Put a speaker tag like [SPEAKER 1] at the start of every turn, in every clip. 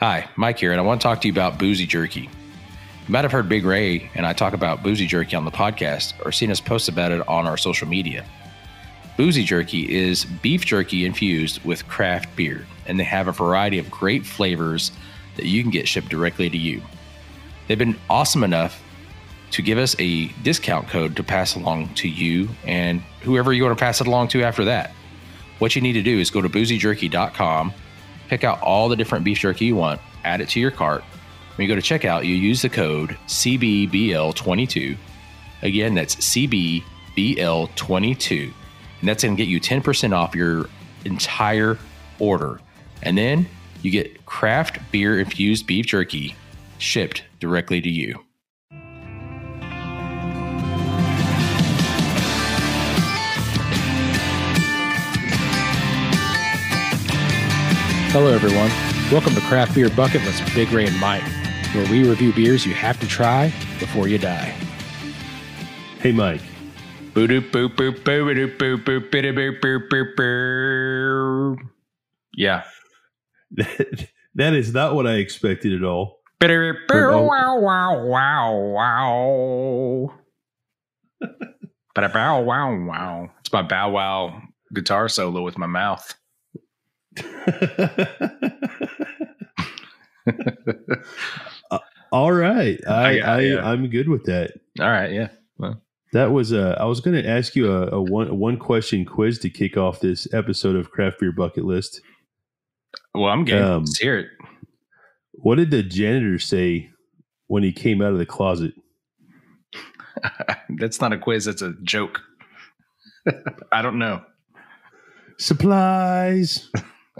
[SPEAKER 1] Hi, Mike here, and I want to talk to you about Boozy Jerky. You might have heard Big Ray and I talk about Boozy Jerky on the podcast or seen us post about it on our social media. Boozy Jerky is beef jerky infused with craft beer, and they have a variety of great flavors that you can get shipped directly to you. They've been awesome enough to give us a discount code to pass along to you and whoever you want to pass it along to after that. What you need to do is go to boozyjerky.com, pick out all the different beef jerky you want, add it to your cart. When you go to checkout, you use the code CBBL22. Again, that's CBBL22. And that's going to get you 10% off your entire order. And then you get craft beer infused beef jerky shipped directly to you. Hello, everyone. Welcome to Craft Beer Bucket List with Big Ray and Mike, where we review beers you have to try before you die.
[SPEAKER 2] Hey, Mike.
[SPEAKER 1] Yeah.
[SPEAKER 2] that is not what I expected at all.
[SPEAKER 1] Wow, wow, wow, wow. But a bow wow wow. It's my bow wow guitar solo with my mouth.
[SPEAKER 2] Uh, all right, I,
[SPEAKER 1] Yeah,
[SPEAKER 2] I,
[SPEAKER 1] yeah.
[SPEAKER 2] I'm good with that.
[SPEAKER 1] All right, yeah. Well,
[SPEAKER 2] That was a. I was going to ask you a, a one a one question quiz to kick off this episode of Craft Beer Bucket List.
[SPEAKER 1] well I'm game.
[SPEAKER 2] Um,
[SPEAKER 1] Let's hear it.
[SPEAKER 2] What did the janitor say when he came out of the closet?
[SPEAKER 1] that's not a quiz, that's a joke. I don't know.
[SPEAKER 2] Supplies.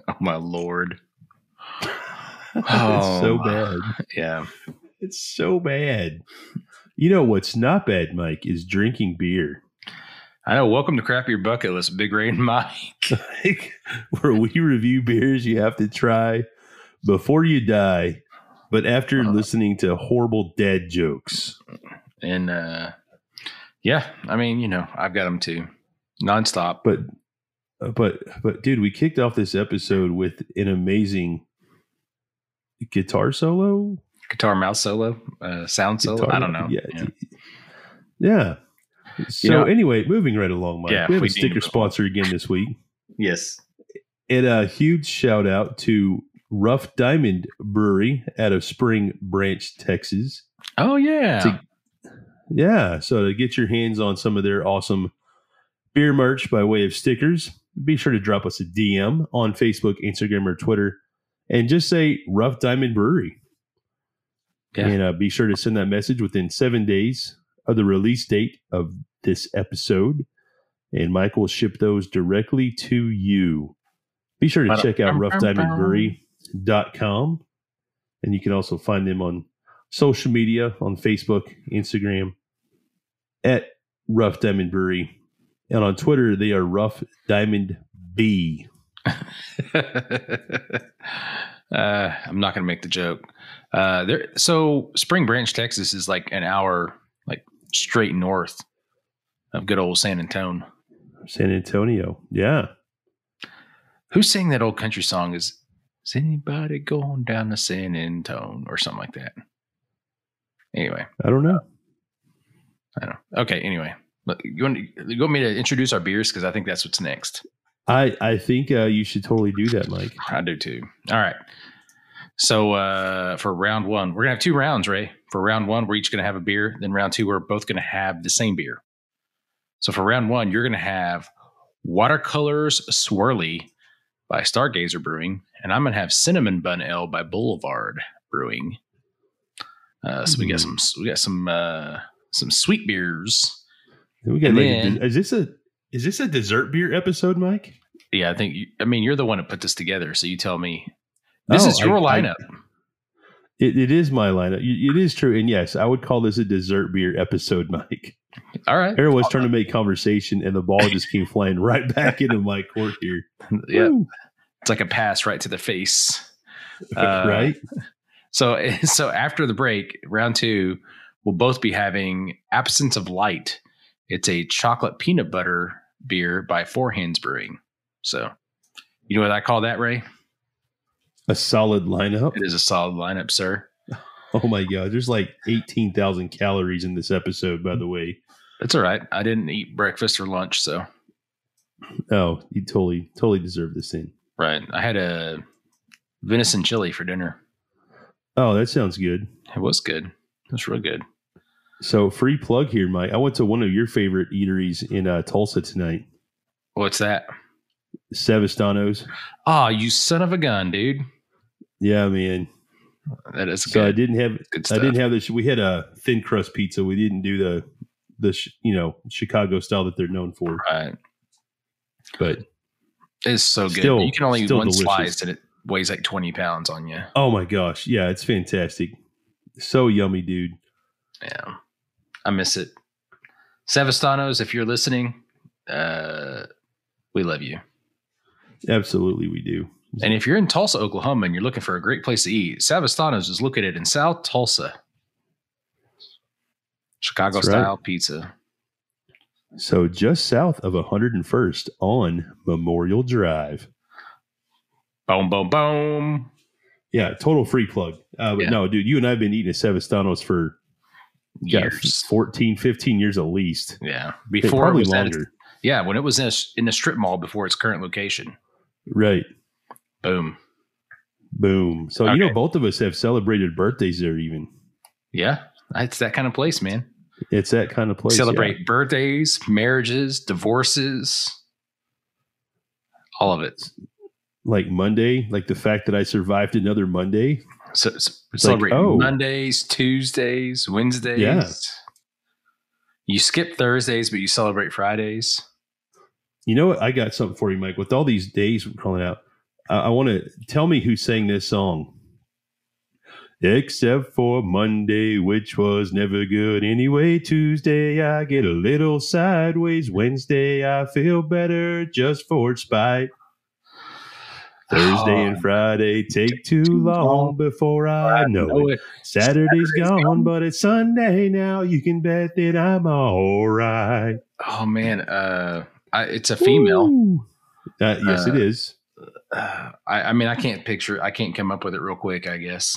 [SPEAKER 1] Oh my lord.
[SPEAKER 2] it's
[SPEAKER 1] Oh,
[SPEAKER 2] so bad.
[SPEAKER 1] Yeah.
[SPEAKER 2] It's so bad. You know what's not bad, Mike, is drinking beer.
[SPEAKER 1] I know. Welcome to Craft Your Bucket List, Big Ray and Mike.
[SPEAKER 2] like where we review beers you have to try before you die, but after
[SPEAKER 1] Uh-huh.
[SPEAKER 2] listening to horrible dad jokes.
[SPEAKER 1] And uh yeah, I mean, you know, I've got them too. Nonstop.
[SPEAKER 2] But but but dude, we kicked off this episode with an amazing guitar solo.
[SPEAKER 1] Guitar mouse solo, uh sound solo.
[SPEAKER 2] Guitar-
[SPEAKER 1] I don't know.
[SPEAKER 2] Yeah.
[SPEAKER 1] Yeah.
[SPEAKER 2] Yeah. So
[SPEAKER 1] know-
[SPEAKER 2] anyway, moving right along, Mike.
[SPEAKER 1] Yeah,
[SPEAKER 2] we have
[SPEAKER 1] we
[SPEAKER 2] a sticker sponsor again this week.
[SPEAKER 1] Yes.
[SPEAKER 2] And a huge shout out to Rough Diamond Brewery out of Spring Branch, Texas.
[SPEAKER 1] Oh yeah.
[SPEAKER 2] To- Yeah, so to get your hands on some of their awesome beer merch by way of stickers, be sure to drop us a DM on Facebook, Instagram, or Twitter, and just say Rough Diamond Brewery.
[SPEAKER 1] Yeah.
[SPEAKER 2] And uh, be sure to send that message within seven days of the release date of this episode, and Mike will ship those directly to you. Be sure to check out roughdiamondbrewery.com, and you can also find them on social media on Facebook, Instagram, at Rough Diamond Brewery. And on Twitter, they are Rough Diamond B.
[SPEAKER 1] uh, I'm not going to make the joke. Uh, there. So Spring Branch, Texas, is like an hour, like straight north of good old San Antonio.
[SPEAKER 2] San Antonio. Yeah.
[SPEAKER 1] Who sang that old country song? Is is anybody going down to San Antonio or something like that? Anyway,
[SPEAKER 2] I don't know.
[SPEAKER 1] I don't. know. Okay. Anyway, you want you want me to introduce our beers because I think that's what's next.
[SPEAKER 2] I, I think uh, you should totally do that, Mike.
[SPEAKER 1] I do too. All right. So uh, for round one, we're gonna have two rounds, Ray. For round one, we're each gonna have a beer. Then round two, we're both gonna have the same beer. So for round one, you're gonna have Watercolors Swirly by Stargazer Brewing, and I'm gonna have Cinnamon Bun Ale by Boulevard Brewing. Uh, so we got some we got some uh, some sweet beers.
[SPEAKER 2] We got like
[SPEAKER 1] then-
[SPEAKER 2] de- is this a is this a dessert beer episode, Mike?
[SPEAKER 1] Yeah, I think. You, I mean, you're the one that put this together, so you tell me. This
[SPEAKER 2] Oh,
[SPEAKER 1] is your
[SPEAKER 2] I- I-
[SPEAKER 1] lineup.
[SPEAKER 2] It, it is my lineup. It is true, and yes, I would call this a dessert beer episode, Mike.
[SPEAKER 1] All right.
[SPEAKER 2] Aaron was trying to make conversation, and the ball just came flying right back into my court here.
[SPEAKER 1] Yeah. It's like a pass right to the face. Uh,
[SPEAKER 2] right?
[SPEAKER 1] So, so after the break, round two, we'll both be having Absence of Light. It's a chocolate peanut butter beer by Four Hands Brewing. So, you know what I call that, Ray?
[SPEAKER 2] A solid lineup.
[SPEAKER 1] It is a solid lineup, sir.
[SPEAKER 2] Oh my god, there's like eighteen thousand calories in this episode. By the way,
[SPEAKER 1] that's all right. I didn't eat breakfast or lunch, so
[SPEAKER 2] oh, you totally totally deserve this thing.
[SPEAKER 1] right. I had a venison chili for dinner.
[SPEAKER 2] Oh, that sounds good.
[SPEAKER 1] It was good. It was real good.
[SPEAKER 2] So free plug here, Mike. I went to one of your favorite eateries in uh, Tulsa tonight,
[SPEAKER 1] What's that?
[SPEAKER 2] Savastano's.
[SPEAKER 1] Oh, you son of a gun, dude.
[SPEAKER 2] Yeah, man.
[SPEAKER 1] That is
[SPEAKER 2] So I didn't have
[SPEAKER 1] good
[SPEAKER 2] I didn't have this. We had a thin crust pizza. We didn't do the the you know Chicago style that they're known for.
[SPEAKER 1] right.
[SPEAKER 2] But
[SPEAKER 1] It's so good.
[SPEAKER 2] Still-
[SPEAKER 1] you can only eat one
[SPEAKER 2] delicious.
[SPEAKER 1] slice and it weighs like 20 pounds on you.
[SPEAKER 2] oh my gosh, yeah, it's fantastic. So yummy, dude.
[SPEAKER 1] Yeah. I miss it. Savastanos, if you're listening, uh, we love you.
[SPEAKER 2] Absolutely, we do.
[SPEAKER 1] And if you're in Tulsa, Oklahoma, and you're looking for a great place to eat, Savastanos is located in South Tulsa. Chicago
[SPEAKER 2] That's right.
[SPEAKER 1] style pizza.
[SPEAKER 2] So just south of 101st on Memorial Drive.
[SPEAKER 1] Boom, boom, boom.
[SPEAKER 2] Yeah, total free plug. Uh, but
[SPEAKER 1] Yeah.
[SPEAKER 2] no, dude, you and I have been eating at Savastano's for yeah,
[SPEAKER 1] Years.
[SPEAKER 2] 14, 15 years at least.
[SPEAKER 1] Yeah. Before it
[SPEAKER 2] probably
[SPEAKER 1] was at
[SPEAKER 2] longer.
[SPEAKER 1] its, yeah, when it was in a, in a strip mall before its current location.
[SPEAKER 2] Right.
[SPEAKER 1] Boom.
[SPEAKER 2] Boom. So you know both of us have celebrated birthdays there even.
[SPEAKER 1] Yeah. It's that kind of place, man.
[SPEAKER 2] It's that kind of place. yeah.
[SPEAKER 1] Celebrate birthdays, marriages, divorces, all of it.
[SPEAKER 2] Like Monday, like the fact that I survived another Monday.
[SPEAKER 1] So, so celebrate
[SPEAKER 2] oh.
[SPEAKER 1] Mondays, Tuesdays, Wednesdays.
[SPEAKER 2] Yeah.
[SPEAKER 1] You skip Thursdays, but you celebrate Fridays.
[SPEAKER 2] You know what? I got something for you, Mike. With all these days we're calling out, I, I want to tell me who sang this song. Except for Monday, which was never good anyway. Tuesday, I get a little sideways. Wednesday, I feel better just for spite. Thursday and Friday take too long before I know it. Saturday's gone, but it's Sunday now. You can bet that I'm all right.
[SPEAKER 1] Oh man, uh, I, it's a female.
[SPEAKER 2] Uh, yes, it
[SPEAKER 1] Uh,
[SPEAKER 2] is.
[SPEAKER 1] Uh, I, I mean, I can't picture. I can't come up with it real quick. I guess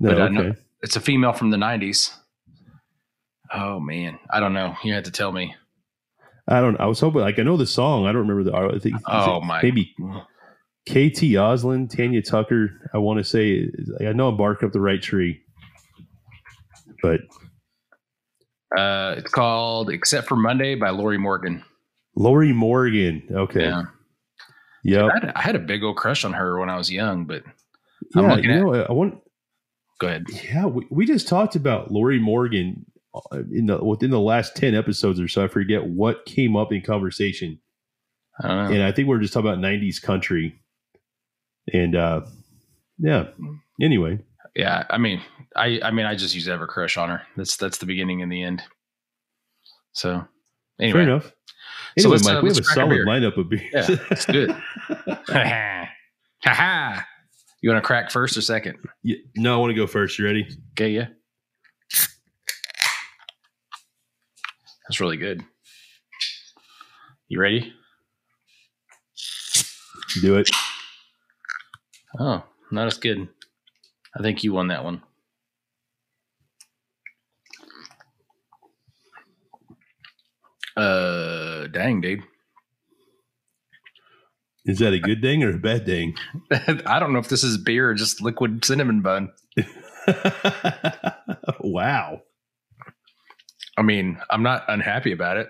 [SPEAKER 2] No,
[SPEAKER 1] but I
[SPEAKER 2] okay.
[SPEAKER 1] know- it's a female from the '90s. Oh man, I don't know. You had to tell me.
[SPEAKER 2] I don't. I was hoping. Like I know the song. I don't remember the. I think.
[SPEAKER 1] Oh my,
[SPEAKER 2] Maybe KT Oslin, Tanya Tucker. I want to say. I know I'm barking up the right tree, but
[SPEAKER 1] Uh, it's called "Except for Monday" by Lorrie Morgan.
[SPEAKER 2] Lorrie Morgan. Okay.
[SPEAKER 1] Yeah,
[SPEAKER 2] Yep.
[SPEAKER 1] I had, I had a big old crush on her when I was young, but I'm
[SPEAKER 2] Yeah. You
[SPEAKER 1] at-
[SPEAKER 2] know, I want.
[SPEAKER 1] go ahead.
[SPEAKER 2] Yeah, we, we just talked about Lorrie Morgan uh, in the within the last ten episodes or so. I forget what came up in conversation.
[SPEAKER 1] I don't know.
[SPEAKER 2] and I think we are just talking about '90s country. And uh, yeah. Anyway,
[SPEAKER 1] Yeah, I mean, I I mean, I just use ever crush on her. That's that's the beginning and the end. So anyway,
[SPEAKER 2] fair enough.
[SPEAKER 1] So
[SPEAKER 2] Anyway,
[SPEAKER 1] let's, uh,
[SPEAKER 2] Mike, we have
[SPEAKER 1] let's
[SPEAKER 2] a solid lineup of beers.
[SPEAKER 1] Yeah, let's do it. ha ha. You want to crack first or second?
[SPEAKER 2] Yeah, no, I want to go first. You ready?
[SPEAKER 1] Okay, yeah. That's really good. You ready?
[SPEAKER 2] Do it.
[SPEAKER 1] Oh, not as good. I think you won that one. Uh, dang, dude.
[SPEAKER 2] Is that a good thing or a bad thing?
[SPEAKER 1] I don't know if this is beer or just liquid cinnamon bun.
[SPEAKER 2] wow.
[SPEAKER 1] I mean, I'm not unhappy about it.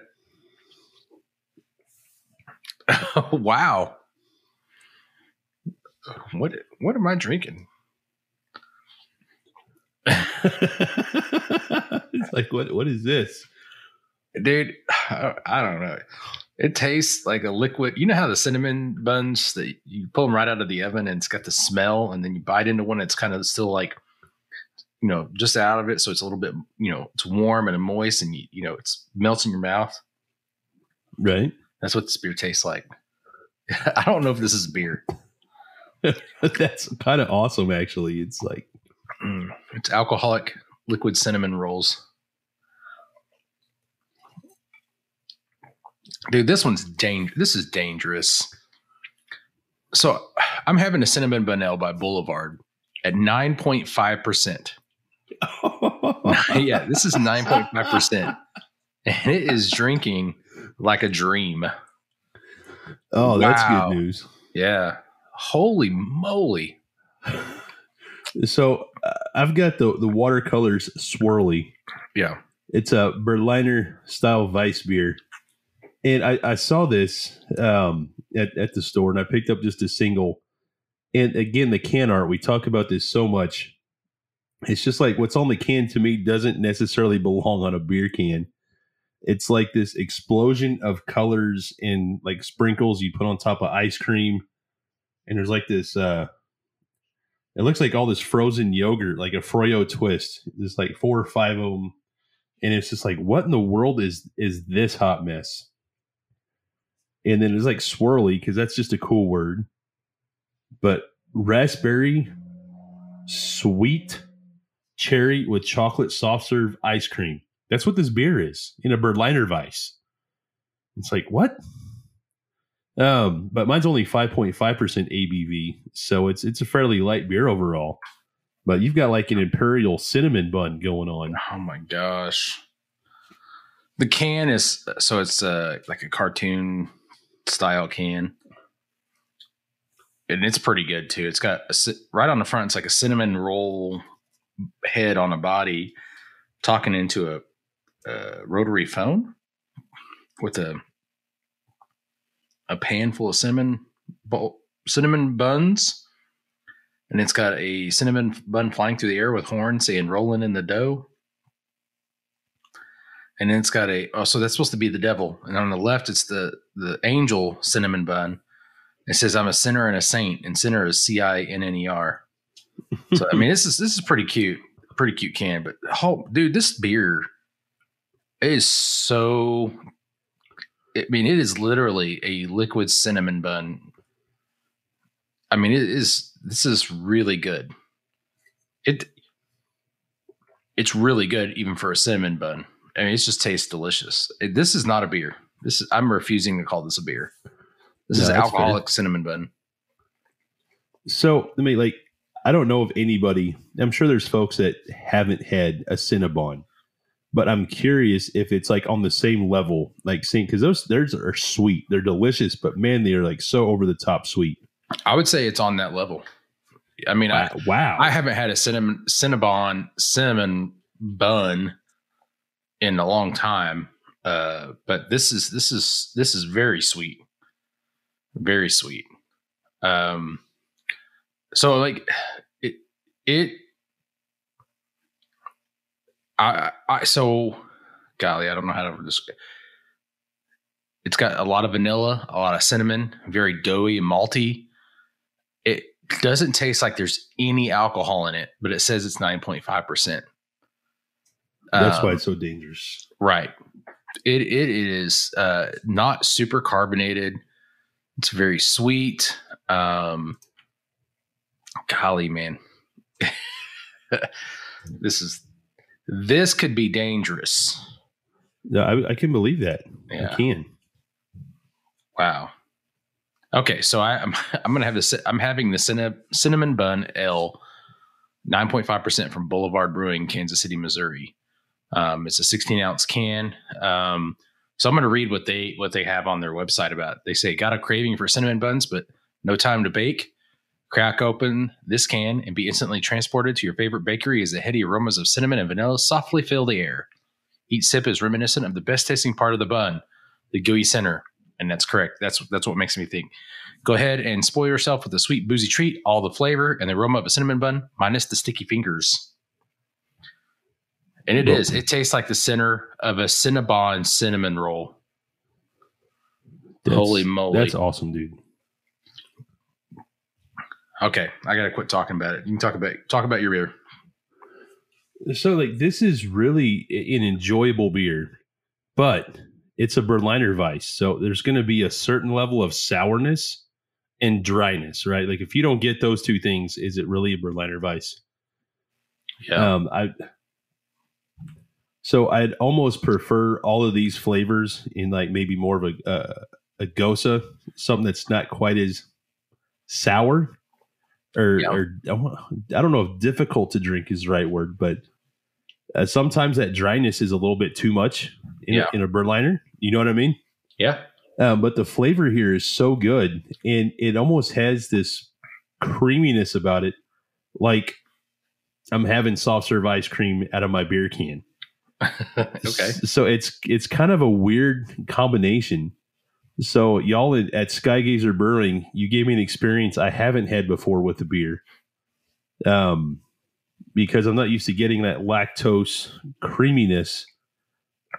[SPEAKER 1] wow. What what am I drinking?
[SPEAKER 2] it's like what? What is this?
[SPEAKER 1] Dude, I I don't know. It tastes like a liquid. You know how the cinnamon buns that you pull them right out of the oven and it's got the smell, and then you bite into one, it's kind of still like, you know, just out of it. So it's a little bit, you know, it's warm and moist, and you, you know, it's melts in your mouth.
[SPEAKER 2] Right.
[SPEAKER 1] That's what this beer tastes like. I don't know if this is beer.
[SPEAKER 2] That's kind of awesome. Actually, it's like
[SPEAKER 1] Mm, it's alcoholic liquid cinnamon rolls. Dude, this one's dangerous. This is dangerous. So I'm having a cinnamon bun by Boulevard at 9.5%. yeah, this is 9.5%. And it is drinking like a dream.
[SPEAKER 2] Oh, that's wow. good news.
[SPEAKER 1] Yeah. Holy moly.
[SPEAKER 2] So uh, I've got the, the watercolors swirly.
[SPEAKER 1] Yeah.
[SPEAKER 2] It's a Berliner style Weiss beer. And I, I saw this um, at, at the store and I picked up just a single. And again, the can art, we talk about this so much. It's just like what's on the can to me doesn't necessarily belong on a beer can. It's like this explosion of colors and like sprinkles you put on top of ice cream. And there's like this, uh, it looks like all this frozen yogurt, like a Froyo twist. There's like four or five of them. And it's just like, what in the world is is this hot mess? and then it's like swirly because that's just a cool word. But raspberry, sweet cherry with chocolate soft serve ice cream. That's what this beer is in a Berliner Weiss. It's like what? Um, but mine's only five point five percent ABV, so it's it's a fairly light beer overall. But you've got like an imperial cinnamon bun going on.
[SPEAKER 1] Oh my gosh! The can is so it's uh, like a cartoon style can. And it's pretty good too. It's got a, right on the front, it's like a cinnamon roll head on a body talking into a, a rotary phone with a a pan full of cinnamon cinnamon buns and it's got a cinnamon bun flying through the air with horns saying rolling in the dough. And then it's got a oh so that's supposed to be the devil. And on the left it's the the angel cinnamon bun. It says i'm a sinner and a saint and sinner is c-i-n-n-e-r so i mean this is this is pretty cute pretty cute can but oh dude this beer is so i mean it is literally a liquid cinnamon bun i mean it is this is really good it it's really good even for a cinnamon bun I mean, it just tastes delicious. It, this is not a beer. This is I'm refusing to call this a beer. This no, is alcoholic fair. cinnamon bun.
[SPEAKER 2] So I mean, like, I don't know of anybody. I'm sure there's folks that haven't had a Cinnabon, but I'm curious if it's like on the same level, like seeing because those theirs are sweet, they're delicious, but man, they are like so over the top sweet.
[SPEAKER 1] I would say it's on that level. I mean, wow. I wow, I haven't had a cinnamon Cinnabon cinnamon bun in a long time. Uh, but this is this is this is very sweet, very sweet. Um, so like it it I I so golly I don't know how to describe. It's got a lot of vanilla, a lot of cinnamon, very doughy and malty. It doesn't taste like there's any alcohol in it, but it says it's nine point five percent.
[SPEAKER 2] That's um, why it's so dangerous.
[SPEAKER 1] Right. It it is uh, not super carbonated. It's very sweet. Um, golly, man, this is this could be dangerous.
[SPEAKER 2] No, I, I can believe that. Yeah. I can.
[SPEAKER 1] Wow. Okay, so I, am I'm, I'm gonna have this. I'm having the cinnamon, cinnamon bun Ale, nine point five percent from Boulevard Brewing, Kansas City, Missouri. Um, it's a 16 ounce can. Um, so I'm going to read what they what they have on their website about. They say, "Got a craving for cinnamon buns, but no time to bake." Crack open this can and be instantly transported to your favorite bakery as the heady aromas of cinnamon and vanilla softly fill the air. Each sip is reminiscent of the best tasting part of the bun, the gooey center, and that's correct. That's that's what makes me think. Go ahead and spoil yourself with a sweet boozy treat, all the flavor and the aroma of a cinnamon bun, minus the sticky fingers. And it is. It tastes like the center of a Cinnabon cinnamon roll.
[SPEAKER 2] That's, Holy moly. That's awesome, dude.
[SPEAKER 1] Okay, I gotta quit talking about it. You can talk about talk about your beer.
[SPEAKER 2] So, like, this is really an enjoyable beer, but it's a Berliner Weiss, so there's going to be a certain level of sourness and dryness, right? Like, if you don't get those two things, is it really a Berliner Weiss? Yeah. Um, I so I'd almost prefer all of these flavors in like maybe more of a uh, a gose, something that's not quite as sour or, or I don't know if difficult to drink is the right word, but uh, sometimes that dryness is a little bit too much in,
[SPEAKER 1] Yeah.
[SPEAKER 2] a, in a Berliner. You know what I mean?
[SPEAKER 1] Yeah.
[SPEAKER 2] Um, but the flavor here is so good, and it almost has this creaminess about it, like I'm having soft serve ice cream out of my beer can.
[SPEAKER 1] okay.
[SPEAKER 2] So it's it's kind of a weird combination. So y'all at, at Skygazer Brewing, you gave me an experience I haven't had before with the beer. Um, because I'm not used to getting that lactose creaminess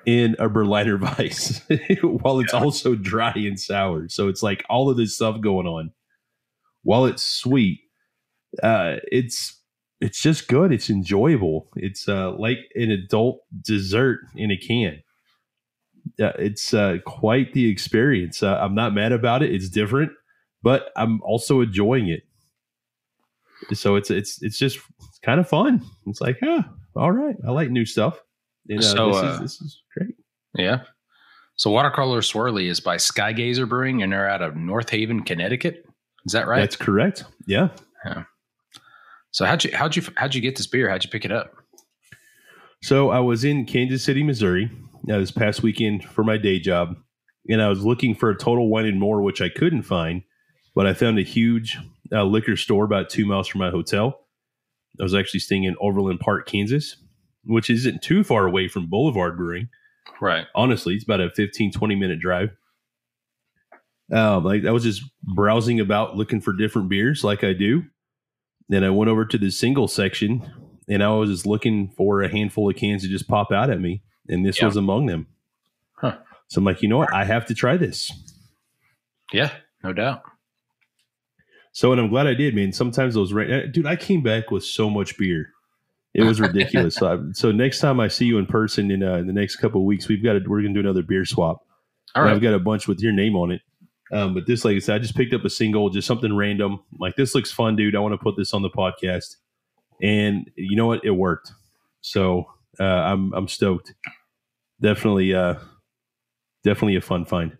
[SPEAKER 2] in a Berliner Weiss while it's also dry and sour. So it's like all of this stuff going on. While it's sweet, uh, it's it's just good. It's enjoyable. It's uh, like an adult dessert in a can. Yeah, it's uh, quite the experience. Uh, I'm not mad about it. It's different, but I'm also enjoying it. So it's it's it's just it's kind of fun. It's like, ah, all right. I like new stuff. And, uh,
[SPEAKER 1] So,
[SPEAKER 2] this,
[SPEAKER 1] uh,
[SPEAKER 2] is, this is great.
[SPEAKER 1] Yeah. So Watercolor Swirly is by Skygazer Brewing and they're out of North Haven, Connecticut. Is that right?
[SPEAKER 2] That's correct. Yeah.
[SPEAKER 1] so how'd you how'd you how'd you get this beer? How'd you pick it up?
[SPEAKER 2] So I was in Kansas City, Missouri, uh, this past weekend for my day job, and I was looking for a Total Wine and More, which I couldn't find, but I found a huge uh, liquor store about two miles from my hotel. I was actually staying in Overland Park, Kansas, which isn't too far away from Boulevard Brewing.
[SPEAKER 1] Right.
[SPEAKER 2] Honestly, it's about a 15, 20 minute drive. Um, like I was just browsing about looking for different beers like I do. Then I went over to the single section and I was just looking for a handful of cans to just pop out at me. And this
[SPEAKER 1] Yeah.
[SPEAKER 2] was among them.
[SPEAKER 1] Huh.
[SPEAKER 2] So I'm like, you know what? I have to try this.
[SPEAKER 1] Yeah, no doubt.
[SPEAKER 2] So, and I'm glad I did, man. Sometimes those, ra- uh, dude, I came back with so much beer. It was ridiculous. so, I, so next time I see you in person in, uh, in the next couple of weeks, we've got to, we're going to do another beer swap.
[SPEAKER 1] All right.
[SPEAKER 2] I've got a bunch with your name on it. Um, but this, like I said, I just picked up a single, just something random. Like this looks fun, dude. I want to put this on the podcast, and you know what? It worked. So uh, I'm I'm stoked. Definitely, uh, definitely a fun find.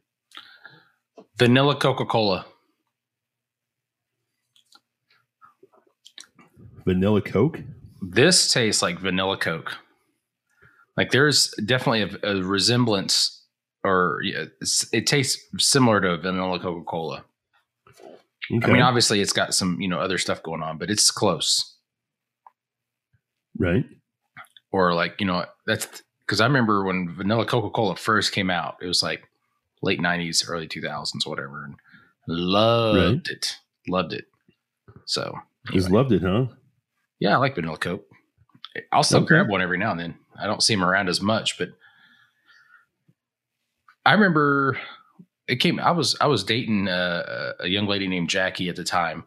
[SPEAKER 1] Vanilla Coca Cola.
[SPEAKER 2] Vanilla Coke.
[SPEAKER 1] This tastes like vanilla Coke. Like there's definitely a, a resemblance, or yeah, it tastes similar to vanilla Coca Cola.
[SPEAKER 2] Okay.
[SPEAKER 1] I mean, obviously it's got some you know other stuff going on, but it's close.
[SPEAKER 2] right.
[SPEAKER 1] Or like you know that's because I remember when vanilla Coca Cola first came out, it was like late '90s, early 2000s, whatever, and loved it, loved it. So
[SPEAKER 2] Just loved it, huh?
[SPEAKER 1] Yeah, I like vanilla Coke. I'll still
[SPEAKER 2] Okay.
[SPEAKER 1] grab one every now and then. I don't see them around as much, but I remember it came. I was I was dating uh, a young lady named Jackie at the time,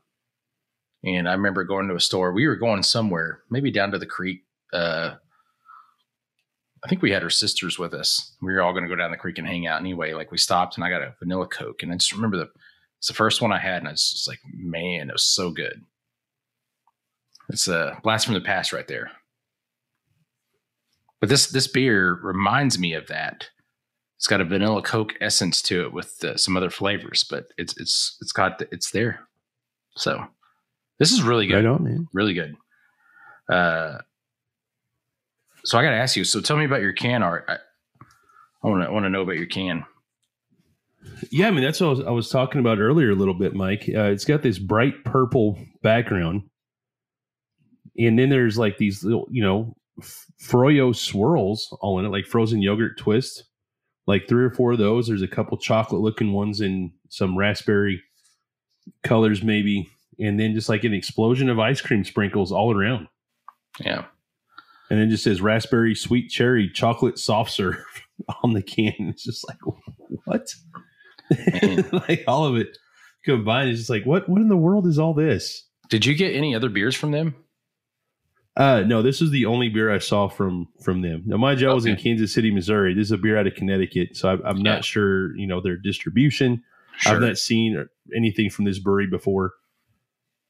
[SPEAKER 1] and I remember going to a store. We were going somewhere, maybe down to the creek. Uh, I think we had her sisters with us. We were all going to go down the creek and hang out anyway. Like we stopped, and I got a vanilla Coke, and I just remember the it's the first one I had, and I was just like, man, it was so good. It's a blast from the past right there. But this this beer reminds me of that. It's got a vanilla Coke essence to it with uh, some other flavors, but it's it's it's got it's there. So this is really good,
[SPEAKER 2] Right on, man.
[SPEAKER 1] really good. Uh, so I got to ask you. So tell me about your can art. I, I want to want to know about your can.
[SPEAKER 2] Yeah, I mean that's what I was, I was talking about earlier a little bit, Mike. Uh, it's got this bright purple background, and then there's like these little, you know, froyo swirls all in it, like frozen yogurt twist. Like three or four of those. There's a couple chocolate looking ones and some raspberry colors, maybe, and then just like an explosion of ice cream sprinkles all around.
[SPEAKER 1] Yeah,
[SPEAKER 2] And then it just says raspberry sweet cherry chocolate soft serve on the can. It's just like what? Like all of it combined is just like what? What in the world is all this?
[SPEAKER 1] did you get any other beers from them?
[SPEAKER 2] Uh no, this is the only beer I saw from from them. Now, mind you, I was in Kansas City, Missouri. This is a beer out of Connecticut, so I, I'm
[SPEAKER 1] Yeah.
[SPEAKER 2] not sure. You know their distribution.
[SPEAKER 1] Sure.
[SPEAKER 2] I've not seen anything from this brewery before.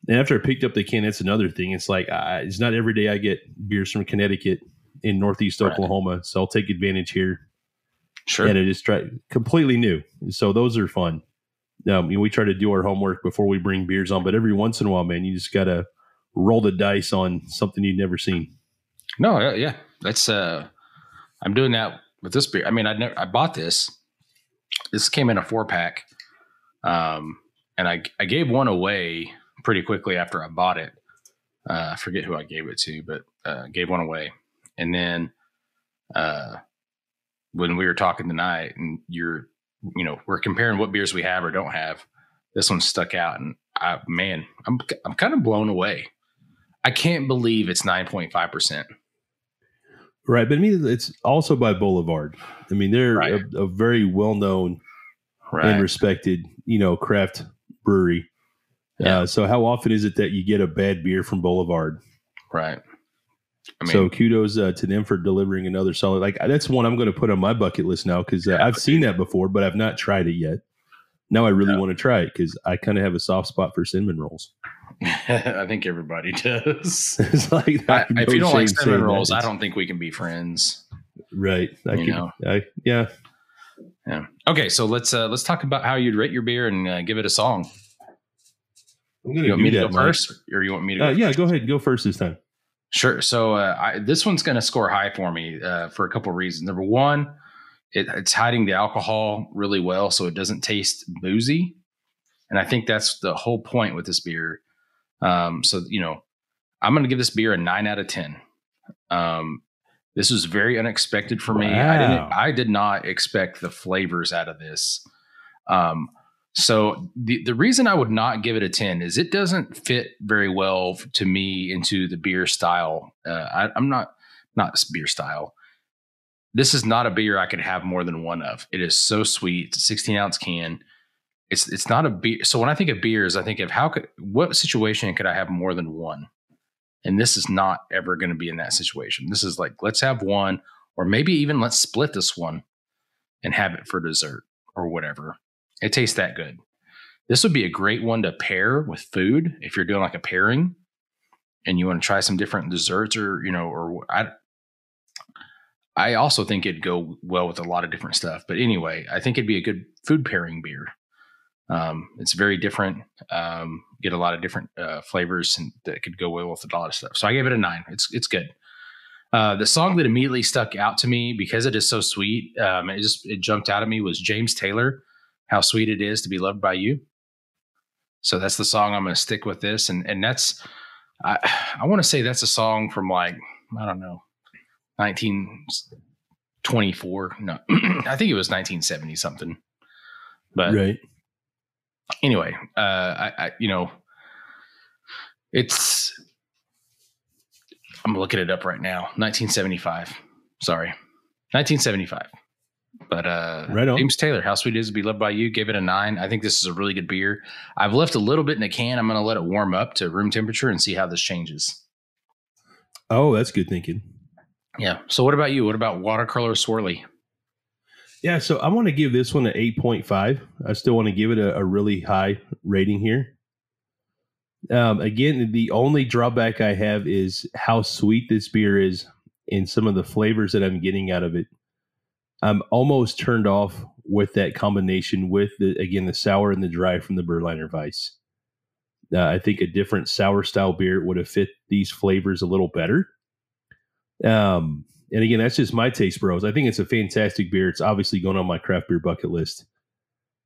[SPEAKER 2] And after I picked up the can, that's another thing. It's like I, it's not every day I get beers from Connecticut in Northeast
[SPEAKER 1] Right.
[SPEAKER 2] Oklahoma, so I'll take advantage here.
[SPEAKER 1] sure.
[SPEAKER 2] and it is try completely new. So those are fun. um, you know, we try to do our homework before we bring beers on, but every once in a while, man, you just gotta roll the dice on something you've never seen.
[SPEAKER 1] No, yeah, yeah. that's uh, I'm doing that with this beer. I mean, I never, I bought this. This came in a four pack, um, and I I gave one away pretty quickly after I bought it. Uh, I forget who I gave it to, but uh, gave one away, and then uh, when we were talking tonight, and you're you know we're comparing what beers we have or don't have. This one stuck out, and I man, I'm I'm kind of blown away. I can't believe it's nine point five percent.
[SPEAKER 2] Right, but I mean, it's also by Boulevard. I mean, they're right. a, a, very well known right. and respected, you know, craft brewery. Yeah. Uh, so, how often is it that you get a bad beer from Boulevard?
[SPEAKER 1] Right.
[SPEAKER 2] I mean, so kudos uh, to them for delivering another solid. Like that's one I'm going to put on my bucket list now because uh, yeah, I've seen that before, but I've not tried it yet. Now I really yeah. want to try it because I kind of have a soft spot for cinnamon rolls.
[SPEAKER 1] I think everybody does. it's like I, if you don't like cinnamon rolls, I don't think we can be friends.
[SPEAKER 2] Right. I you know. I, yeah.
[SPEAKER 1] Yeah. Okay, so let's uh let's talk about how you'd rate your beer and uh, give it a song. I'm gonna you want me to go first, or you want me to?
[SPEAKER 2] Uh, yeah, go ahead. Go first this time.
[SPEAKER 1] Sure. So uh, I, this one's going to score high for me uh, for a couple of reasons. Number one, it, it's hiding the alcohol really well, so it doesn't taste boozy, and I think that's the whole point with this beer. Um, so you know, I'm going to give this beer a nine out of ten. Um, this was very unexpected for me. Wow. I didn't. I did not expect the flavors out of this. Um, so the the reason I would not give it a ten is it doesn't fit very well to me into the beer style. Uh, I, I'm not not beer style. This is not a beer I could have more than one of. It is so sweet. It's a 16 ounce can. It's it's not a beer. So when I think of beers, I think of how could what situation could I have more than one? And this is not ever going to be in that situation. This is like let's have one, or maybe even let's split this one and have it for dessert or whatever. It tastes that good. This would be a great one to pair with food if you're doing like a pairing and you want to try some different desserts or, you know, or I I also think it'd go well with a lot of different stuff. But anyway, I think it'd be a good food pairing beer. Um, it's very different. Um, get a lot of different uh, flavors and that could go well with a lot of stuff. So I gave it a nine. It's it's good. Uh, the song that immediately stuck out to me because it is so sweet, um, it just it jumped out at me was James Taylor how sweet it is to be loved by you. So that's the song I'm going to stick with this, and and that's I I want to say that's a song from like I don't know 1924. No, I think it was 1970 something. But
[SPEAKER 2] right.
[SPEAKER 1] Anyway, uh, I, I you know it's I'm looking it up right now. 1975. Sorry, 1975. But uh, right on. James Taylor, how sweet it is to be loved by you. Gave it a nine. I think this is a really good beer. I've left a little bit in a can. I'm going to let it warm up to room temperature and see how this changes.
[SPEAKER 2] Oh, that's good thinking.
[SPEAKER 1] Yeah. So, what about you? What about watercolor swirly?
[SPEAKER 2] Yeah. So, I want to give this one an 8.5. I still want to give it a, a really high rating here. Um, again, the only drawback I have is how sweet this beer is and some of the flavors that I'm getting out of it. I'm almost turned off with that combination with the again the sour and the dry from the Berliner Weiss. Uh, I think a different sour style beer would have fit these flavors a little better. Um, and again, that's just my taste, bros. I think it's a fantastic beer. It's obviously going on my craft beer bucket list.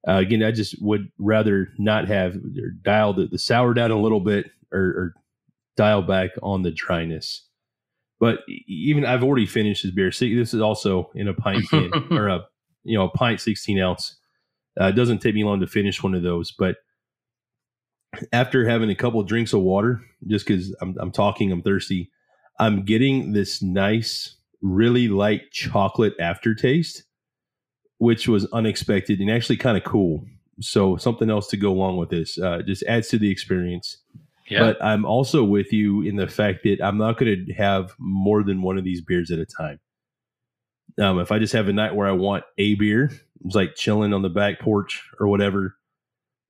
[SPEAKER 2] Uh, again, I just would rather not have dial the, the sour down a little bit or, or dial back on the dryness. But even I've already finished this beer. See, this is also in a pint can or a you know a pint sixteen ounce. Uh, it doesn't take me long to finish one of those, but after having a couple of drinks of water, just because I'm, I'm talking, I'm thirsty, I'm getting this nice, really light chocolate aftertaste, which was unexpected and actually kind of cool. So something else to go along with this uh, just adds to the experience. Yeah. But I'm also with you in the fact that I'm not going to have more than one of these beers at a time. Um, if I just have a night where I want a beer, it's like chilling on the back porch or whatever,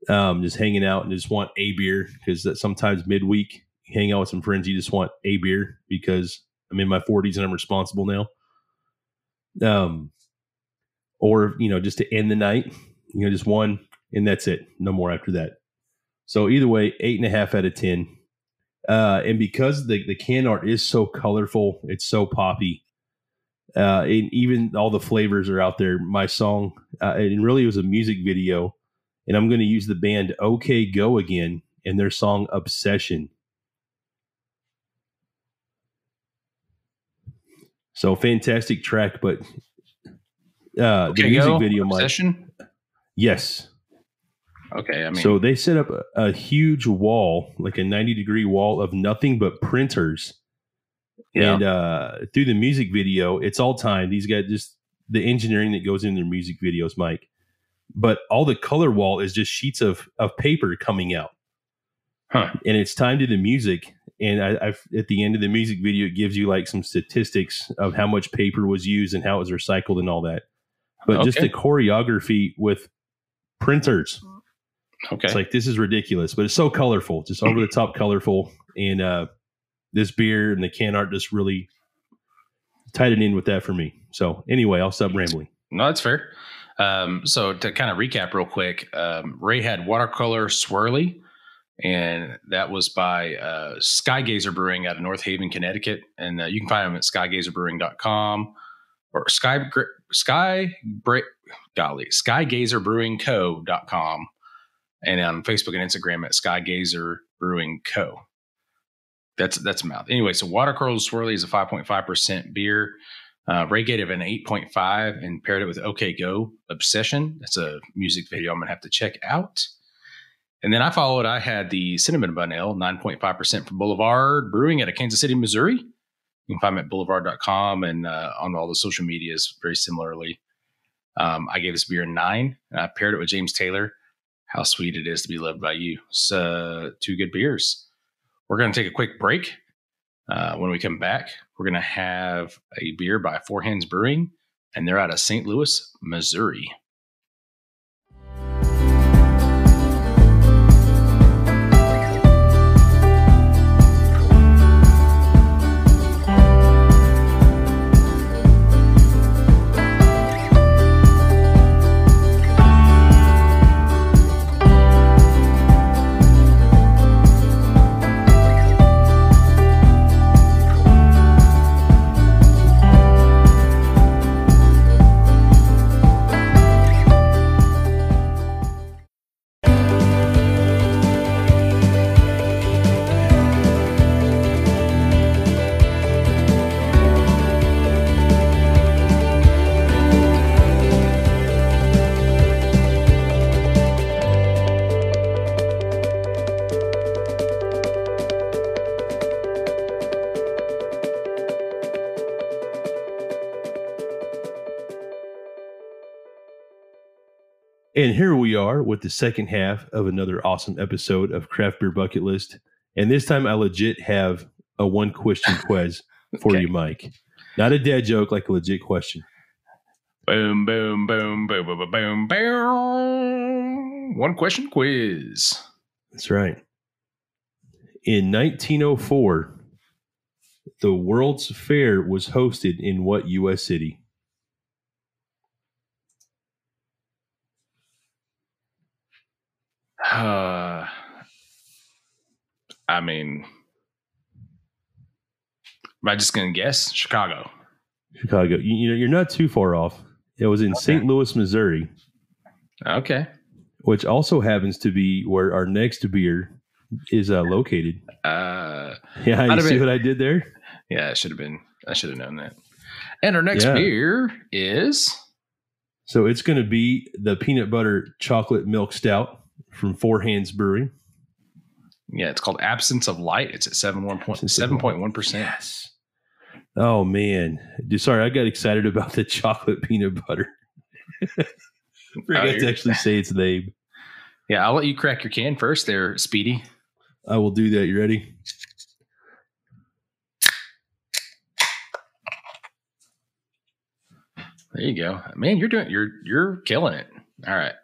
[SPEAKER 2] um, just hanging out and just want a beer because sometimes midweek, hang out with some friends, you just want a beer because I'm in my 40s and I'm responsible now. Um, or you know, just to end the night, you know, just one and that's it. No more after that. So either way, eight and a half out of ten. Uh, and because the the can art is so colorful, it's so poppy. Uh, and even all the flavors are out there. My song, uh, and really it was a music video, and I'm going to use the band OK Go again and their song Obsession. So fantastic track, but uh,
[SPEAKER 1] Okay,
[SPEAKER 2] the music
[SPEAKER 1] go.
[SPEAKER 2] video, Mike. Yes.
[SPEAKER 1] Okay, I mean,
[SPEAKER 2] so they set up a, a huge wall, like a 90 degree wall of nothing but printers.
[SPEAKER 1] yeah.
[SPEAKER 2] And uh, through the music video, it's all time. These guys just the engineering that goes in their music videos, Mike. But all the color wall is just sheets of of paper coming out,
[SPEAKER 1] Huh.
[SPEAKER 2] and it's timed to the music. And I, I've at the end of the music video, it gives you like some statistics of how much paper was used and how it was recycled and all that. But just
[SPEAKER 1] Okay.
[SPEAKER 2] the choreography with printers,
[SPEAKER 1] okay.
[SPEAKER 2] it's like this is ridiculous, but it's so colorful, just over the top colorful. And uh this beer and the can art just really tied it in with that for me. So anyway, I'll stop rambling.
[SPEAKER 1] No, that's fair. Um, so to kind of recap real quick, um, Ray had watercolor swirly, and that was by uh, Skygazer Brewing out of North Haven, Connecticut. And uh, you can find them at skygazerbrewing.com or sky sky Bra- golly skygazerbrewingco.com and on Facebook and Instagram at Skygazer Brewing Co. That's that's mouth. Anyway, so watercolor swirly is a 5.5% beer. Uh, Ray gave it an 8.5 and paired it with OK Go Obsession. That's a music video I'm going to have to check out. And then I followed, I had the Cinnamon Bun Ale, 9.5% from Boulevard Brewing out of Kansas City, Missouri. You can find them at boulevard.com and uh, on all the social medias very similarly. Um, I gave this beer a nine and I paired it with James Taylor. How sweet it is to be loved by you. So, two good beers. We're going to take a quick break. Uh, when we come back, we're going to have a beer by Four Hands Brewing, and they're out of St. Louis, Missouri.
[SPEAKER 2] And here we are with the second half of another awesome episode of Craft Beer Bucket List. And this time I legit have a one question quiz for
[SPEAKER 1] Okay.
[SPEAKER 2] you, Mike. Not a dad joke, like a legit question.
[SPEAKER 1] Boom, boom, boom, boom, boom, boom, boom. One question quiz.
[SPEAKER 2] That's right. In 1904, the World's Fair was hosted in what U.S. city?
[SPEAKER 1] Uh, I mean, am I just going to guess? Chicago.
[SPEAKER 2] Chicago. You, you know, you're not too far off. It was in
[SPEAKER 1] Okay.
[SPEAKER 2] St. Louis, Missouri,
[SPEAKER 1] Okay.
[SPEAKER 2] which also happens to be where our next beer is uh, located.
[SPEAKER 1] Uh,
[SPEAKER 2] Yeah, you see
[SPEAKER 1] been-
[SPEAKER 2] what I did there?
[SPEAKER 1] yeah, I should have been, I should have known that. And our next
[SPEAKER 2] Yeah.
[SPEAKER 1] beer is
[SPEAKER 2] So it's going to be the peanut butter chocolate milk stout from Four Hands Brewing.
[SPEAKER 1] Yeah, it's called Absence of Light. It's at seven one point
[SPEAKER 2] Absence of
[SPEAKER 1] seven point one percent.
[SPEAKER 2] Yes. Oh man, sorry, I got excited about the chocolate peanut butter. Oh, Forgot to actually say its name.
[SPEAKER 1] Yeah, I'll let you crack your can first, there, Speedy.
[SPEAKER 2] I will do that. You ready?
[SPEAKER 1] There you go, man. You're doing, you're you're killing it. All right,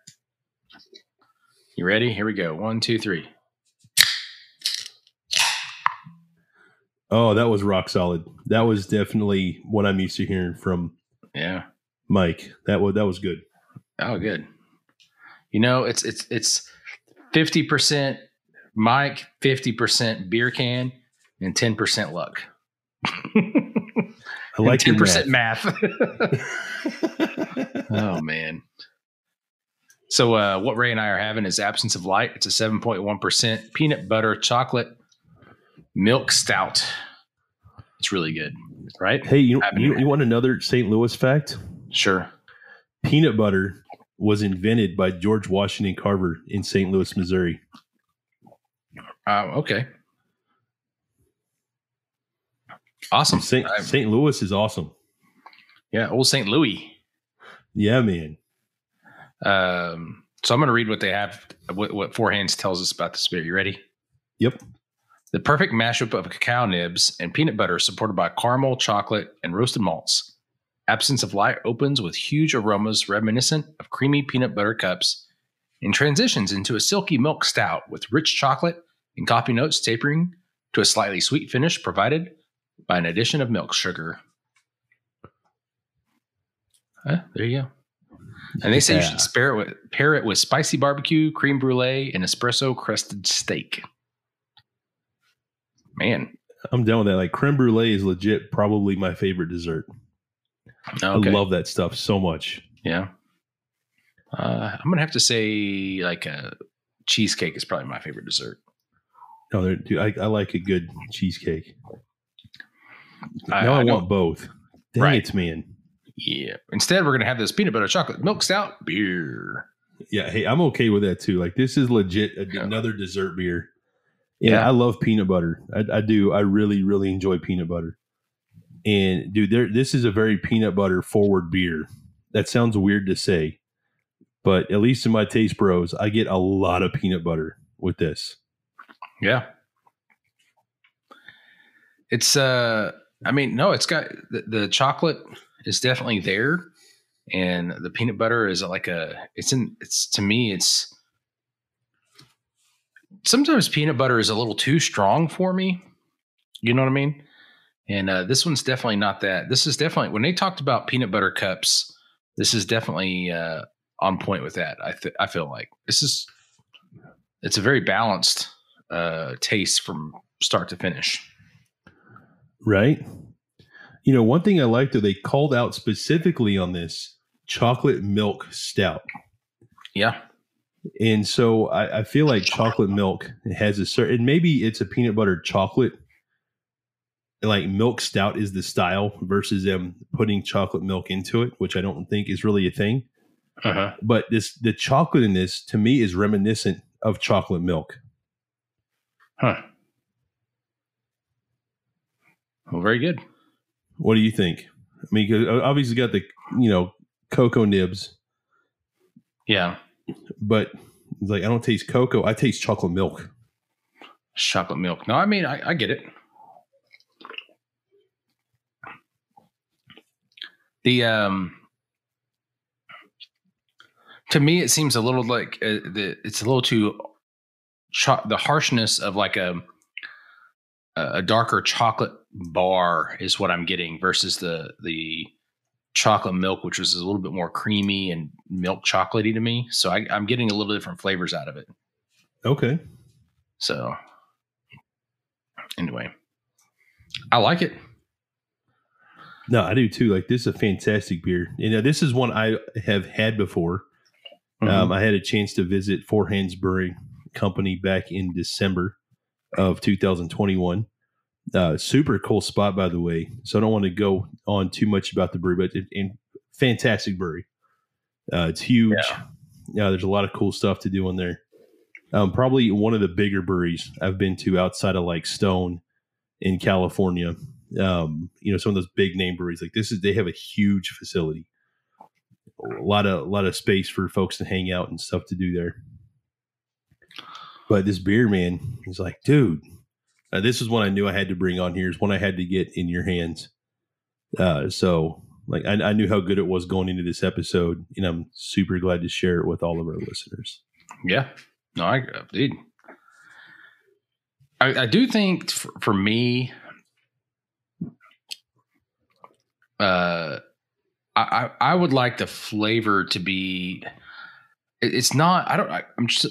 [SPEAKER 1] you ready? Here we go. One, two, three.
[SPEAKER 2] Oh, that was rock solid. That was definitely what I'm used to hearing from
[SPEAKER 1] Yeah.
[SPEAKER 2] Mike. That was that was good.
[SPEAKER 1] Oh, good. You know, it's it's it's fifty percent Mike, fifty percent beer can, and ten percent luck.
[SPEAKER 2] I like
[SPEAKER 1] ten percent
[SPEAKER 2] math.
[SPEAKER 1] math. oh man. So uh, what Ray and I are having is absence of light. It's a seven point one percent peanut butter chocolate milk stout. It's really good, right?
[SPEAKER 2] hey, you, you you want another St. Louis fact?
[SPEAKER 1] Sure.
[SPEAKER 2] Peanut butter was invented by George Washington Carver in St. Louis, Missouri.
[SPEAKER 1] Uh, okay. Awesome.
[SPEAKER 2] St. St. Louis is awesome.
[SPEAKER 1] yeah, old St. Louis.
[SPEAKER 2] Yeah, man.
[SPEAKER 1] Um, so I'm going to read what they have, what, what Four Hands tells us about this beer. You ready?
[SPEAKER 2] Yep.
[SPEAKER 1] The perfect mashup of cacao nibs and peanut butter, supported by caramel, chocolate, and roasted malts. Absence of light opens with huge aromas reminiscent of creamy peanut butter cups and transitions into a silky milk stout with rich chocolate and coffee notes tapering to a slightly sweet finish provided by an addition of milk sugar. Huh, there you go. And they say you should spare it with, pair it with spicy barbecue, creme brulee, and espresso crusted steak. Man,
[SPEAKER 2] I'm down with that. Like creme brulee is legit, probably my favorite dessert.
[SPEAKER 1] okay.
[SPEAKER 2] I love that stuff so much.
[SPEAKER 1] yeah. Uh, I'm gonna have to say like a cheesecake is probably my favorite dessert.
[SPEAKER 2] No, dude, I, I like a good cheesecake.
[SPEAKER 1] I-
[SPEAKER 2] now I,
[SPEAKER 1] I
[SPEAKER 2] want both. Dang
[SPEAKER 1] Right.
[SPEAKER 2] it, man.
[SPEAKER 1] Yeah. Instead, we're gonna have this peanut butter chocolate milk stout beer.
[SPEAKER 2] Yeah, hey, I'm okay with that too. Like this is legit a,
[SPEAKER 1] Yeah.
[SPEAKER 2] another dessert beer. Yeah,
[SPEAKER 1] Yeah.
[SPEAKER 2] I love peanut butter. I, I do. I really, really enjoy peanut butter. And dude, there this is a very peanut butter forward beer. That sounds weird to say, but at least in my taste bros, I get a lot of peanut butter with this.
[SPEAKER 1] Yeah. It's uh I mean, no, it's got the, the chocolate is definitely there. And the peanut butter is like a it's in it's to me, it's sometimes peanut butter is a little too strong for me. You know what I mean? And uh, this one's definitely not that. This is definitely when they talked about peanut butter cups. This is definitely uh, on point with that. I th- I feel like this is it's a very balanced uh, taste from start to finish.
[SPEAKER 2] Right? You know, one thing I like though, they called out specifically on this chocolate milk stout.
[SPEAKER 1] Yeah,
[SPEAKER 2] And so I, I feel like chocolate milk has a certain maybe it's a peanut butter chocolate. Like milk stout is the style versus them putting chocolate milk into it, which I don't think is really a thing.
[SPEAKER 1] uh-huh.
[SPEAKER 2] But this the chocolate in this to me is reminiscent of chocolate milk.
[SPEAKER 1] huh? Well, very good.
[SPEAKER 2] What do you think? I mean, 'cause obviously got the you know cocoa nibs,
[SPEAKER 1] Yeah,
[SPEAKER 2] but it's like I don't taste cocoa. I taste chocolate milk.
[SPEAKER 1] chocolate milk. No, I mean I, I get it. The um, to me, it seems a little like uh, the it's a little too cho- the harshness of like a a darker chocolate bar is what I'm getting versus the the chocolate milk, which was a little bit more creamy and milk chocolatey to me. So I, I'm getting a little different flavors out of it.
[SPEAKER 2] Okay.
[SPEAKER 1] So anyway, I like it.
[SPEAKER 2] No, I do too. Like this is a fantastic beer. You know, this is one I have had before.
[SPEAKER 1] Mm-hmm.
[SPEAKER 2] Um, I had a chance to visit Four Hands Brewing Company back in December of 2021. Uh, super cool spot, by the way. So I don't want to go on too much about the brewery, but it, and fantastic brewery. Uh, it's huge.
[SPEAKER 1] Yeah.
[SPEAKER 2] Yeah. there's a lot of cool stuff to do in there. Um, probably one of the bigger breweries I've been to outside of like Stone in California. Um, you know, some of those big name breweries like this is they have a huge facility a lot of a lot of space for folks to hang out and stuff to do there. But this beer man is like, dude, uh, this is one I knew I had to bring on here. Is one I had to get in your hands. Uh, so like I, I knew how good it was going into this episode, and I'm super glad to share it with all of our listeners.
[SPEAKER 1] Yeah. No, I dude. I, I do think for, for me, uh, I, I would like the flavor to be. it's not. I don't. I, am just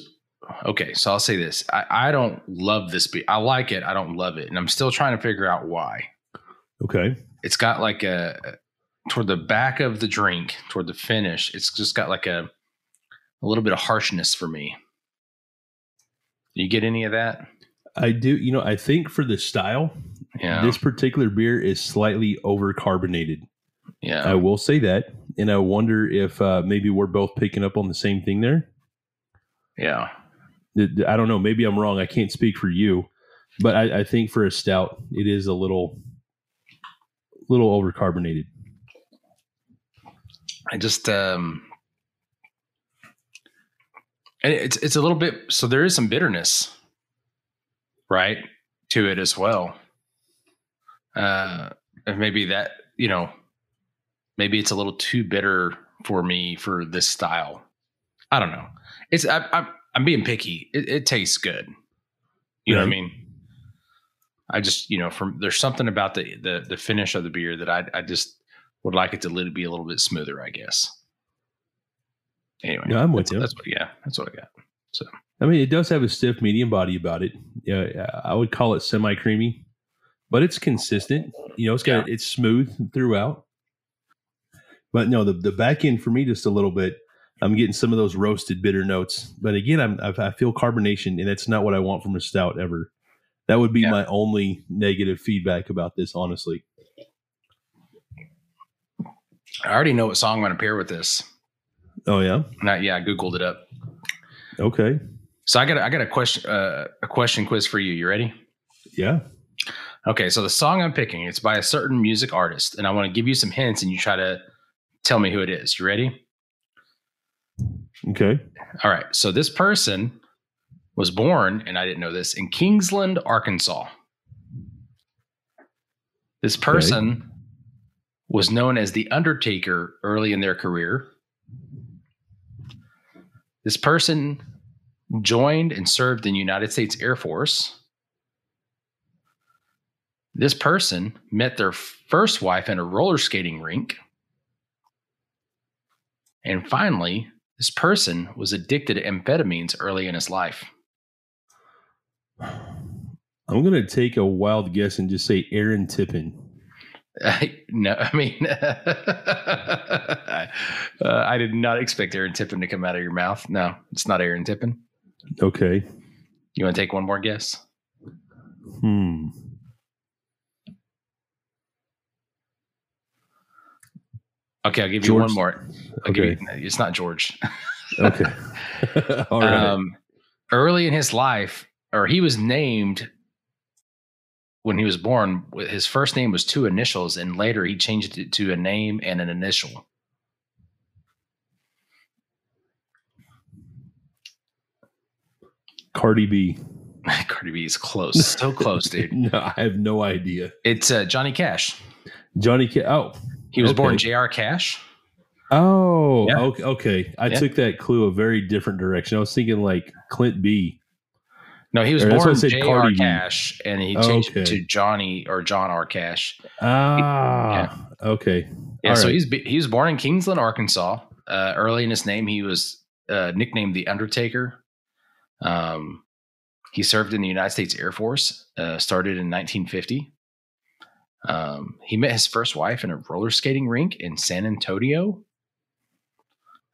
[SPEAKER 1] okay. So I'll say this. I, I don't love this beer. I like it. I don't love it, and I'm still trying to figure out why.
[SPEAKER 2] Okay.
[SPEAKER 1] It's got like a toward the back of the drink, toward the finish. It's just got like a a little bit of harshness for me. You get any of that?
[SPEAKER 2] I do. You know, I think for the style,
[SPEAKER 1] Yeah.
[SPEAKER 2] this particular beer is slightly over carbonated.
[SPEAKER 1] yeah.
[SPEAKER 2] I will say that, and I wonder if uh, maybe we're both picking up on the same thing there.
[SPEAKER 1] yeah.
[SPEAKER 2] I don't know. Maybe I'm wrong. I can't speak for you, but I, I think for a stout, it is a little, little over carbonated.
[SPEAKER 1] I just um and it's it's a little bit so there is some bitterness right to it as well. Uh and maybe that, you know, maybe it's a little too bitter for me for this style. I don't know. It's I I'm I'm being picky. It, it tastes good. You know what I mean? I just, you know, from there's something about the the the finish of the beer that I I just would like it to be a little bit smoother, I guess. Anyway,
[SPEAKER 2] no, I'm with
[SPEAKER 1] that's,
[SPEAKER 2] you.
[SPEAKER 1] That's what, yeah, that's what I got.
[SPEAKER 2] So, I mean, it does have a stiff medium body about it. Yeah, I would call it semi creamy, but it's consistent. You know, it's got it's smooth throughout. But no, the the back end for me just a little bit. I'm getting some of those roasted bitter notes, but again, I'm I I feel carbonation, and that's not what I want from a stout ever. That would be
[SPEAKER 1] Yeah.
[SPEAKER 2] my only negative feedback about this, honestly.
[SPEAKER 1] I already know what song I'm going to pair with this.
[SPEAKER 2] Oh yeah,
[SPEAKER 1] Not yeah, I googled it up.
[SPEAKER 2] okay,
[SPEAKER 1] So I got a, I got a question uh, a question quiz for you. You ready?
[SPEAKER 2] yeah,
[SPEAKER 1] Okay, so the song I'm picking it's by a certain music artist, and I want to give you some hints, and you try to tell me who it is. You ready?
[SPEAKER 2] Okay,
[SPEAKER 1] All right. So this person was born, and I didn't know this, in Kingsland, Arkansas. This person was known as the Undertaker early in their career. This person joined and served in the United States Air Force. This person met their first wife in a roller skating rink. And finally, this person was addicted to amphetamines early in his life.
[SPEAKER 2] I'm gonna take a wild guess and just say Aaron Tippin.
[SPEAKER 1] I, no, I mean, uh, I did not expect Aaron Tippin to come out of your mouth. No, it's not Aaron Tippin.
[SPEAKER 2] Okay,
[SPEAKER 1] You want to take one more guess?
[SPEAKER 2] hmm.
[SPEAKER 1] Okay, I'll give you one more. I'll
[SPEAKER 2] Okay.
[SPEAKER 1] you, it's not George.
[SPEAKER 2] Okay. All right.
[SPEAKER 1] Um, early in his life, or he was named when he was born. His first name was two initials, and later he changed it to a name and an initial.
[SPEAKER 2] Cardi B.
[SPEAKER 1] Cardi B is close, so close, dude.
[SPEAKER 2] No, I have no idea.
[SPEAKER 1] It's uh, Johnny Cash.
[SPEAKER 2] Johnny Ca- Oh.
[SPEAKER 1] He was born
[SPEAKER 2] Okay.
[SPEAKER 1] J.R. Cash.
[SPEAKER 2] Oh,
[SPEAKER 1] Yeah.
[SPEAKER 2] okay. okay. I
[SPEAKER 1] Yeah.
[SPEAKER 2] took that clue a very different direction. I was thinking like Clint B.
[SPEAKER 1] No, he was
[SPEAKER 2] Or
[SPEAKER 1] born
[SPEAKER 2] what I said,
[SPEAKER 1] J.R.
[SPEAKER 2] B.
[SPEAKER 1] Cash, and he changed it to Johnny or John R. Cash.
[SPEAKER 2] Ah, okay.
[SPEAKER 1] Yeah,
[SPEAKER 2] All
[SPEAKER 1] so
[SPEAKER 2] right.
[SPEAKER 1] he's he was born in Kingsland, Arkansas. Uh, early in his name, he was uh, nicknamed the Undertaker. Um, he served in the United States Air Force. Uh, started in 1950. Um, he met his first wife in a roller skating rink in San Antonio.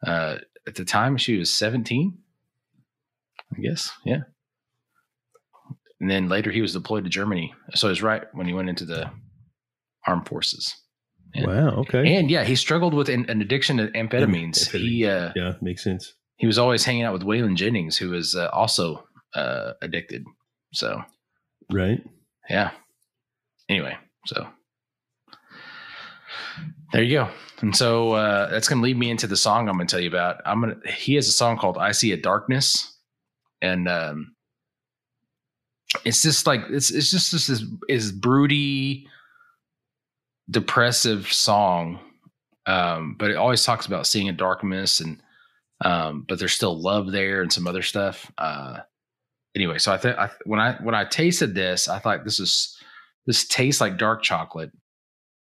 [SPEAKER 1] Uh, at the time, she was 17. I guess, yeah. And then later, he was deployed to Germany. So he's right when he went into the armed forces. Yeah.
[SPEAKER 2] Wow. Okay.
[SPEAKER 1] And yeah, he struggled with an, an addiction to amphetamines. He uh,
[SPEAKER 2] yeah, makes sense.
[SPEAKER 1] he was always hanging out with Waylon Jennings, who was uh, also uh, addicted. So
[SPEAKER 2] Right.
[SPEAKER 1] yeah. Anyway, so there you go. And so uh, that's going to lead me into the song I'm going to tell you about. I'm gonna. He has a song called "I See a Darkness," and um, it's just like it's it's just this is is broody, depressive song. Um, but it always talks about seeing a darkness and um, but there's still love there and some other stuff. Uh, anyway, so I think when I when I tasted this, I thought this is this tastes like dark chocolate,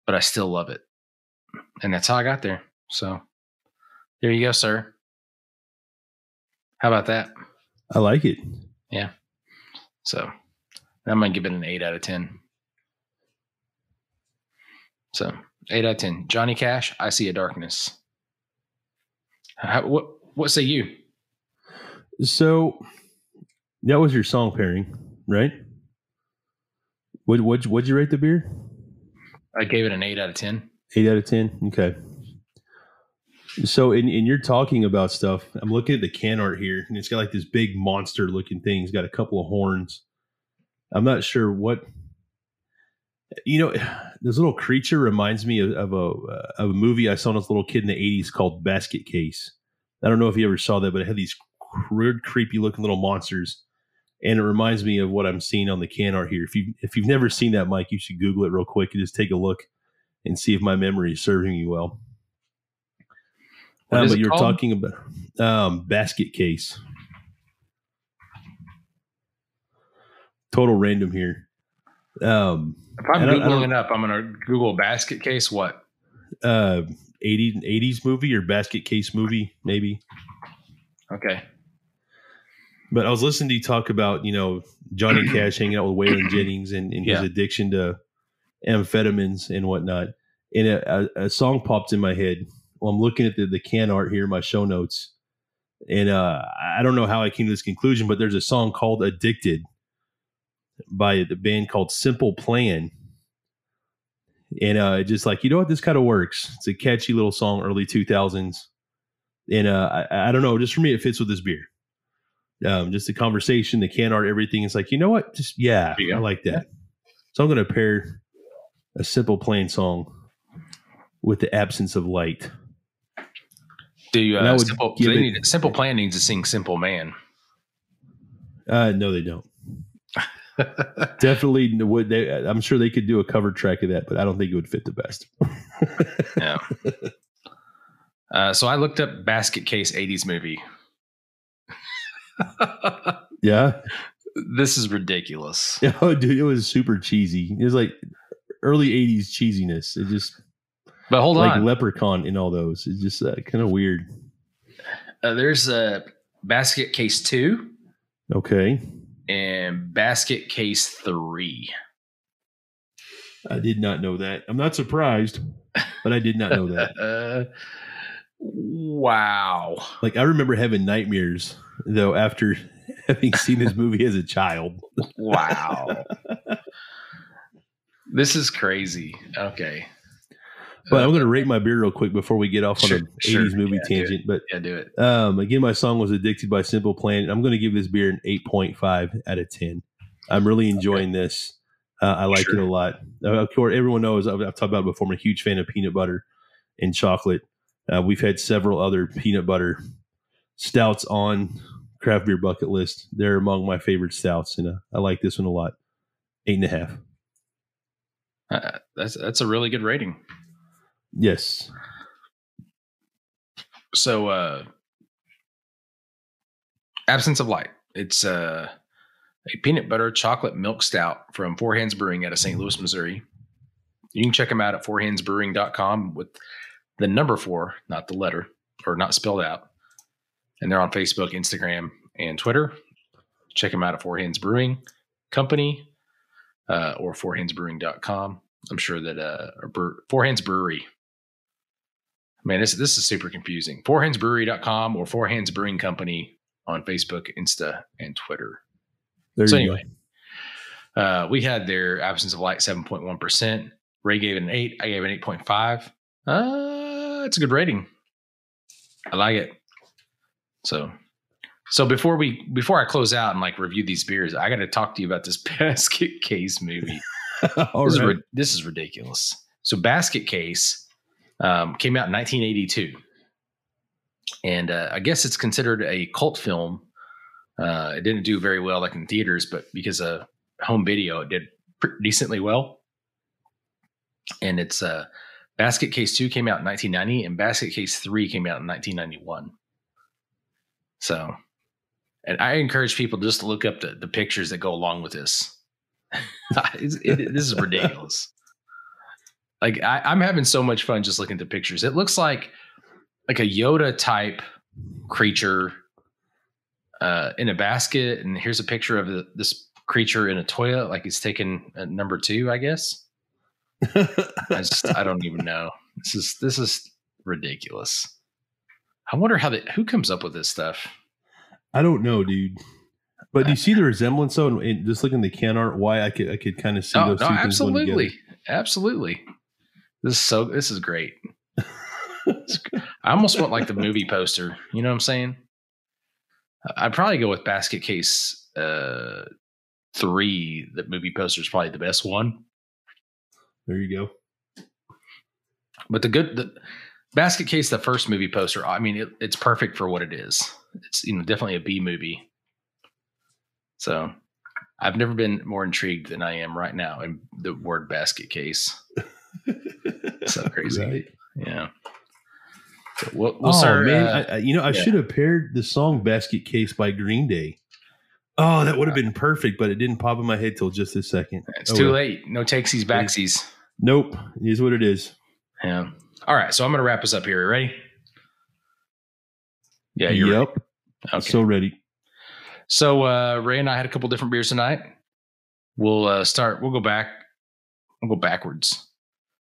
[SPEAKER 1] but I still love it, and that's how I got there. So there you go, sir. How about that?
[SPEAKER 2] I like it.
[SPEAKER 1] Yeah. So I'm gonna give it an eight out of ten. So eight out of ten. Johnny Cash, I see a darkness. How, what what say you?
[SPEAKER 2] So that was your song pairing, right? What what what'd you rate the beer?
[SPEAKER 1] I gave it an eight out of ten.
[SPEAKER 2] Eight out of ten. Okay. So in, in you're talking about stuff, I'm looking at the can art here, and it's got like this big monster looking thing. It's got a couple of horns. I'm not sure what you know. This little creature reminds me of, of a uh, of a movie I saw as a little kid in the '80s called Basket Case. I don't know if you ever saw that, but it had these weird, creepy looking little monsters, and it reminds me of what I'm seeing on the can art here. If you if you've never seen that, Mike, you should Google it real quick and just take a look and see if my memory is serving you well. Um, but you're called? talking about um, basket case. Total random here. Um,
[SPEAKER 1] if I'm googling it up, I'm going to Google basket case. What?
[SPEAKER 2] Uh, 80, 80s movie or basket case movie, maybe.
[SPEAKER 1] Okay.
[SPEAKER 2] But I was listening to you talk about, you know, Johnny Cash hanging out with Waylon Jennings and, and yeah. his addiction to amphetamines and whatnot. And a, a, a, song popped in my head. Well, I'm looking at the, the can art here in my show notes. And uh, I don't know how I came to this conclusion, but there's a song called Addicted by the band called Simple Plan. And uh, just like, you know what, this kind of works. It's a catchy little song, early 2000s. And uh, I, I, don't know, just for me, it fits with this beer. Um, just the conversation, the can art, everything. It's like, you know what? Just, yeah, I like that. So I'm going to pair a Simple Plan song with the absence of light.
[SPEAKER 1] Do you, uh, simple, so it, need, simple Plan needs to sing Simple Man.
[SPEAKER 2] Uh, no, they don't. Definitely would they I'm sure they could do a cover track of that, but I don't think it would fit the best.
[SPEAKER 1] yeah. Uh, so I looked up basket case 80s movie.
[SPEAKER 2] yeah.
[SPEAKER 1] This is ridiculous.
[SPEAKER 2] Oh, dude, it was super cheesy. It was like early 80s cheesiness. It just
[SPEAKER 1] But hold
[SPEAKER 2] like
[SPEAKER 1] on.
[SPEAKER 2] Like Leprechaun in all those. It's just uh, kind of weird.
[SPEAKER 1] Uh, there's a basket case 2.
[SPEAKER 2] Okay
[SPEAKER 1] and Basket Case 3.
[SPEAKER 2] I did not know that. I'm not surprised, but I did not know that.
[SPEAKER 1] uh, wow.
[SPEAKER 2] Like I remember having nightmares though after having seen this movie as a child.
[SPEAKER 1] wow. this is crazy. Okay.
[SPEAKER 2] But I'm going to rate my beer real quick before we get off on sure, an sure. 80s movie yeah, tangent. But
[SPEAKER 1] yeah, do it.
[SPEAKER 2] Um, again, my song was "Addicted" by Simple Plan. I'm going to give this beer an 8.5 out of 10. I'm really enjoying okay. this. Uh, I like sure. it a lot. Uh, of course, everyone knows I've, I've, talked about it before. I'm a huge fan of peanut butter and chocolate. Uh, we've had several other peanut butter stouts on craft beer bucket list. They're among my favorite stouts, and uh, I like this one a lot. Eight and a half.
[SPEAKER 1] Uh, that's that's a really good rating.
[SPEAKER 2] Yes.
[SPEAKER 1] So, uh, absence of light. It's uh, a peanut butter chocolate milk stout from Four Hands Brewing out of St. Louis, Missouri. You can check them out at fourhandsbrewing.com with the number four, not the letter, or not spelled out. And they're on Facebook, Instagram, and Twitter. Check them out at Four Hands Brewing Company uh, or fourhandsbrewing.com. I'm sure that uh, Four Hands Brewery Man, this this is super confusing. Fourhandsbrewery.com or Four Hands Brewing Company on Facebook, Insta, and Twitter. There so anyway, uh, we had their absence of light 7.1%. Ray gave it an 8. I gave it an 8.5. Uh, it's a good rating. I like it. So so before we before I close out and like review these beers, I got to talk to you about this basket case movie. this, right. is, this is ridiculous. So basket case um, came out in 1982, and uh, I guess it's considered a cult film. Uh, it didn't do very well like in theaters, but because of home video, it did decently well. And it's uh, Basket Case Two came out in 1990, and Basket Case Three came out in 1991. So, and I encourage people just to look up the, the pictures that go along with this. it, this is ridiculous. Like I, I'm having so much fun just looking at the pictures. It looks like like a Yoda type creature uh, in a basket, and here's a picture of the, this creature in a toilet, like he's taking number two, I guess. I just I don't even know. This is this is ridiculous. I wonder how they who comes up with this stuff.
[SPEAKER 2] I don't know, dude. But do you see the resemblance though? And- and just looking at the can art, why I could I could kind of see
[SPEAKER 1] No,
[SPEAKER 2] those
[SPEAKER 1] no,
[SPEAKER 2] two things going together.
[SPEAKER 1] absolutely, absolutely. This is so. This is great. I almost want like the movie poster. You know what I'm saying? I'd probably go with Basket Case uh, three. The movie poster is probably the best one.
[SPEAKER 2] There you go.
[SPEAKER 1] But the good the Basket Case, the first movie poster. I mean, it, it's perfect for what it is. It's you know definitely a B movie. So I've never been more intrigued than I am right now in the word basket case. So crazy.
[SPEAKER 2] Right.
[SPEAKER 1] Yeah. So we'll, we'll
[SPEAKER 2] oh
[SPEAKER 1] start,
[SPEAKER 2] man,
[SPEAKER 1] uh,
[SPEAKER 2] I, you know I
[SPEAKER 1] yeah.
[SPEAKER 2] should have paired the song "Basket Case" by Green Day. Oh, that would have been perfect, but it didn't pop in my head till just this second.
[SPEAKER 1] it's
[SPEAKER 2] Oh,
[SPEAKER 1] too
[SPEAKER 2] well.
[SPEAKER 1] late. No takesies, backsies.
[SPEAKER 2] Nope, it is what it is.
[SPEAKER 1] Yeah. All right. So I'm going to wrap us up here. Ready? Yeah. You're
[SPEAKER 2] yep,
[SPEAKER 1] ready. Okay.
[SPEAKER 2] so ready.
[SPEAKER 1] So uh, Ray and I had a couple different beers tonight. We'll uh, start. We'll go back. We'll go backwards.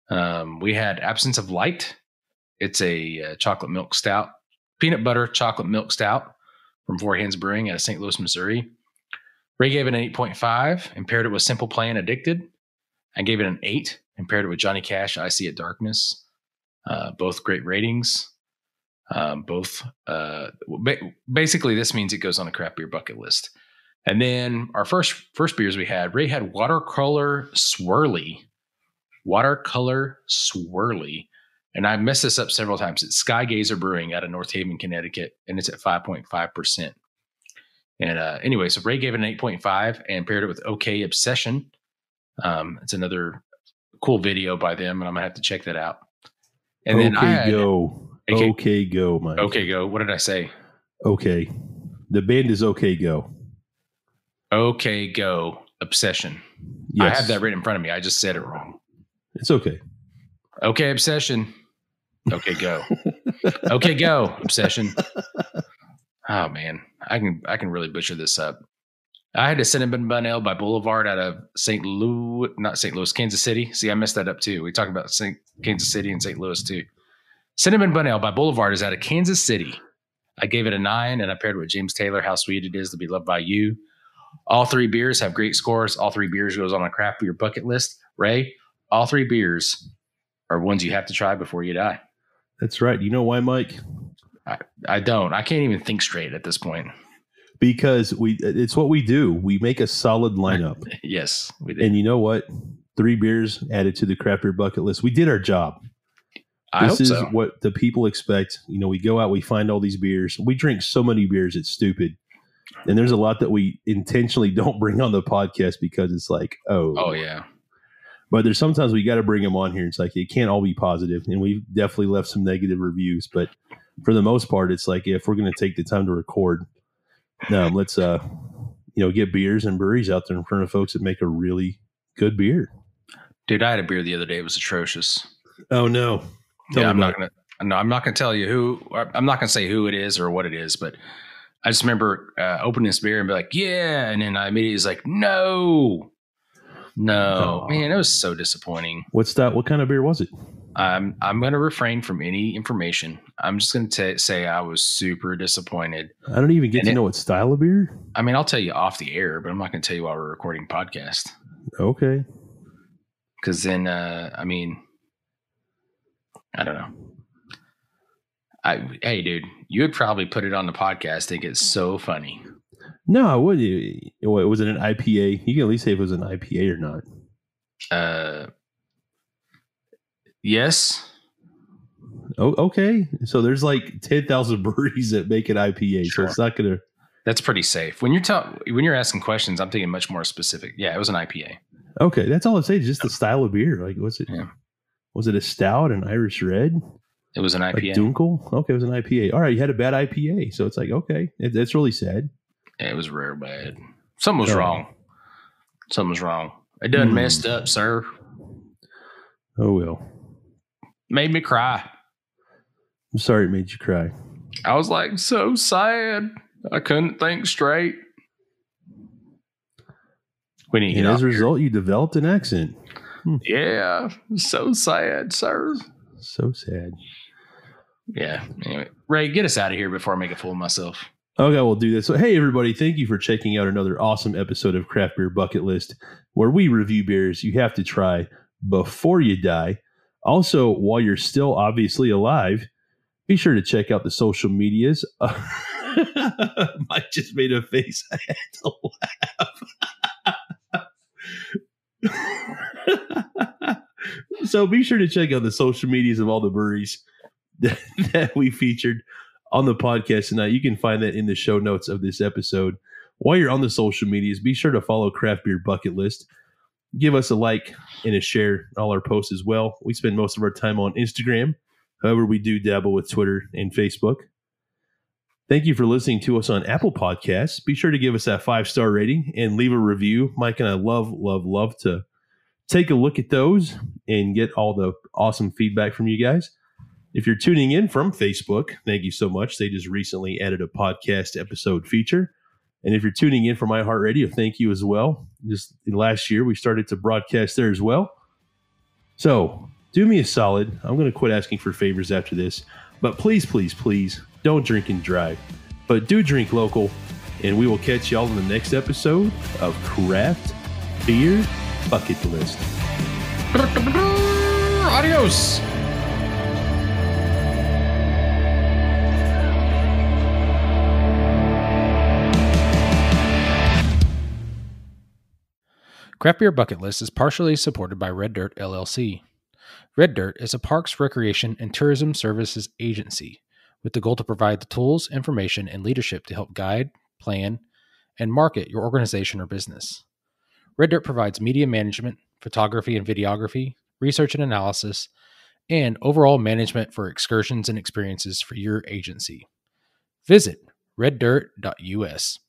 [SPEAKER 1] Um, we had Absence of Light. It's a uh, chocolate milk stout, peanut butter chocolate milk stout from Four Hands Brewing out of St. Louis, Missouri. Ray gave it an 8.5 and paired it with Simple Plan Addicted. I gave it an 8 and paired it with Johnny Cash, I See It Darkness. Uh, both great ratings. Um, both uh, ba- basically this means it goes on a craft beer bucket list. And then our first first beers we had, Ray had watercolor swirly, watercolor swirly, and I messed this up several times. It's Sky Gazer Brewing out of North Haven, Connecticut, and it's at five point five percent. And uh, anyway, so Ray gave it an eight point five and paired it with OK Obsession. Um, it's another cool video by them, and I'm gonna have to check that out. And
[SPEAKER 2] okay,
[SPEAKER 1] then I had,
[SPEAKER 2] go.
[SPEAKER 1] Okay.
[SPEAKER 2] Okay, go, Mike.
[SPEAKER 1] Okay, go. What did I say?
[SPEAKER 2] okay. The band is okay, go.
[SPEAKER 1] Okay, go. Obsession.
[SPEAKER 2] Yes,
[SPEAKER 1] I have that written in front of me. I just said it wrong.
[SPEAKER 2] It's okay.
[SPEAKER 1] Okay, obsession. Okay, go. okay, go. Obsession. Oh man, I can I can really butcher this up. I had a cinnamon bun ale by Boulevard out of St. Louis, not St. Louis, Kansas City. See, I messed that up too. We talked about St. Kansas City and St. Louis too. Cinnamon bun ale by Boulevard is out of Kansas City. I gave it a nine, and I paired it with James Taylor. How sweet it is to be loved by you. All three beers have great scores. All three beers goes on a craft beer bucket list. Ray, all three beers are ones you have to try before you die.
[SPEAKER 2] That's right. You know why, Mike?
[SPEAKER 1] I don't. I can't even think straight at this point.
[SPEAKER 2] Because we it's what we do. We make a solid lineup.
[SPEAKER 1] Yes,
[SPEAKER 2] and you know what? Three beers added to the craft beer bucket list. We did our job.
[SPEAKER 1] I
[SPEAKER 2] this is
[SPEAKER 1] so.
[SPEAKER 2] what the people expect. You know, we go out, we find all these beers. We drink so many beers, it's stupid. And there's a lot that we intentionally don't bring on the podcast because it's like, oh,
[SPEAKER 1] Oh yeah.
[SPEAKER 2] But there's sometimes we got to bring them on here. It's like it can't all be positive, and we've definitely left some negative reviews. But for the most part, it's like if we're going to take the time to record, um, let's uh, you know, get beers and breweries out there in front of folks that make a really good beer.
[SPEAKER 1] Dude, I had a beer the other day. It was atrocious.
[SPEAKER 2] Oh no! Tell
[SPEAKER 1] yeah, I'm not gonna. No, I'm not gonna tell you who. I'm not gonna say who it is or what it is, but I just remember uh, opening this beer and be like, "Yeah," and then I immediately was like, "No, no,
[SPEAKER 2] Oh.
[SPEAKER 1] man, it was so disappointing."
[SPEAKER 2] What's that? What kind of beer was it?
[SPEAKER 1] I'm I'm gonna refrain from any information. I'm just gonna say I was super disappointed.
[SPEAKER 2] I don't even get
[SPEAKER 1] And
[SPEAKER 2] to
[SPEAKER 1] it-
[SPEAKER 2] know what style of beer.
[SPEAKER 1] I mean, I'll tell you off the air, but I'm not gonna tell you while we're recording podcast
[SPEAKER 2] Okay,
[SPEAKER 1] because then, uh, I mean, I don't know. I hey, dude, you would probably put it on the podcast. Think it's so funny.
[SPEAKER 2] no, I would. What was it? An IPA? You can at least say if it was an IPA or not.
[SPEAKER 1] Uh, yes,
[SPEAKER 2] Oh, okay. So there's like ten thousand breweries that make an IPA,
[SPEAKER 1] Sure.
[SPEAKER 2] so it's not gonna.
[SPEAKER 1] that's pretty safe. When you're ta- when you're asking questions, I'm thinking much more specific. Yeah, it was an IPA.
[SPEAKER 2] Okay, that's all I'm saying. Just the style of beer. Like, what's it?
[SPEAKER 1] Yeah.
[SPEAKER 2] Was it a stout, an Irish red,
[SPEAKER 1] It was an IPA.
[SPEAKER 2] Dunkel? Okay, it was an IPA. All right, you had a bad IPA, so it's like okay, it, that's really sad.
[SPEAKER 1] Yeah, it was real bad. Something was
[SPEAKER 2] Oh.
[SPEAKER 1] wrong. Something was wrong. It done
[SPEAKER 2] Hmm.
[SPEAKER 1] messed up, sir.
[SPEAKER 2] Oh well.
[SPEAKER 1] Made me cry.
[SPEAKER 2] I'm sorry it made you cry.
[SPEAKER 1] I was like so sad. I couldn't think straight. We need to
[SPEAKER 2] And as a result, you developed an accent. Hmm.
[SPEAKER 1] Yeah, so sad, sir.
[SPEAKER 2] So sad.
[SPEAKER 1] Yeah. Anyway, Ray, get us out of here before I make a fool of myself.
[SPEAKER 2] Okay, we'll do this. So, hey, everybody, thank you for checking out another awesome episode of Craft Beer Bucket List, where we review beers you have to try before you die. Also, while you're still obviously alive, be sure to check out the social medias. Mike just made a face. I had to laugh. so, be sure to check out the social medias of all the breweries that, that we featured on the podcast tonight. You can find that in the show notes of this episode. While you're on the social medias, be sure to follow Craft Beer Bucket List. Give us a like and a share all our posts as well. We spend most of our time on Instagram. However, we do dabble with Twitter and Facebook. Thank you for listening to us on Apple Podcasts. Be sure to give us that five star rating and leave a review. Mike and I love, love, love to take a look at those and get all the awesome feedback from you guys. If you're tuning in from Facebook, thank you so much. They just recently added a podcast episode feature. And if you're tuning in from iHeartRadio, thank you as well. Just last year, we started to broadcast there as well. So do me a solid. I'm going to quit asking for favors after this. But please, please, please don't drink and drive. But do drink local. And we will catch y'all in the next episode of Craft Beer Bucket List.
[SPEAKER 1] Adios. Craft Beer Bucket List is partially supported by Red Dirt LLC. Red Dirt is a parks, recreation, and tourism services agency with the goal to provide the tools, information, and leadership to help guide, plan, and market your organization or business. Red Dirt provides media management, photography and videography, research and analysis, and overall management for excursions and experiences for your agency. Visit reddirt.us.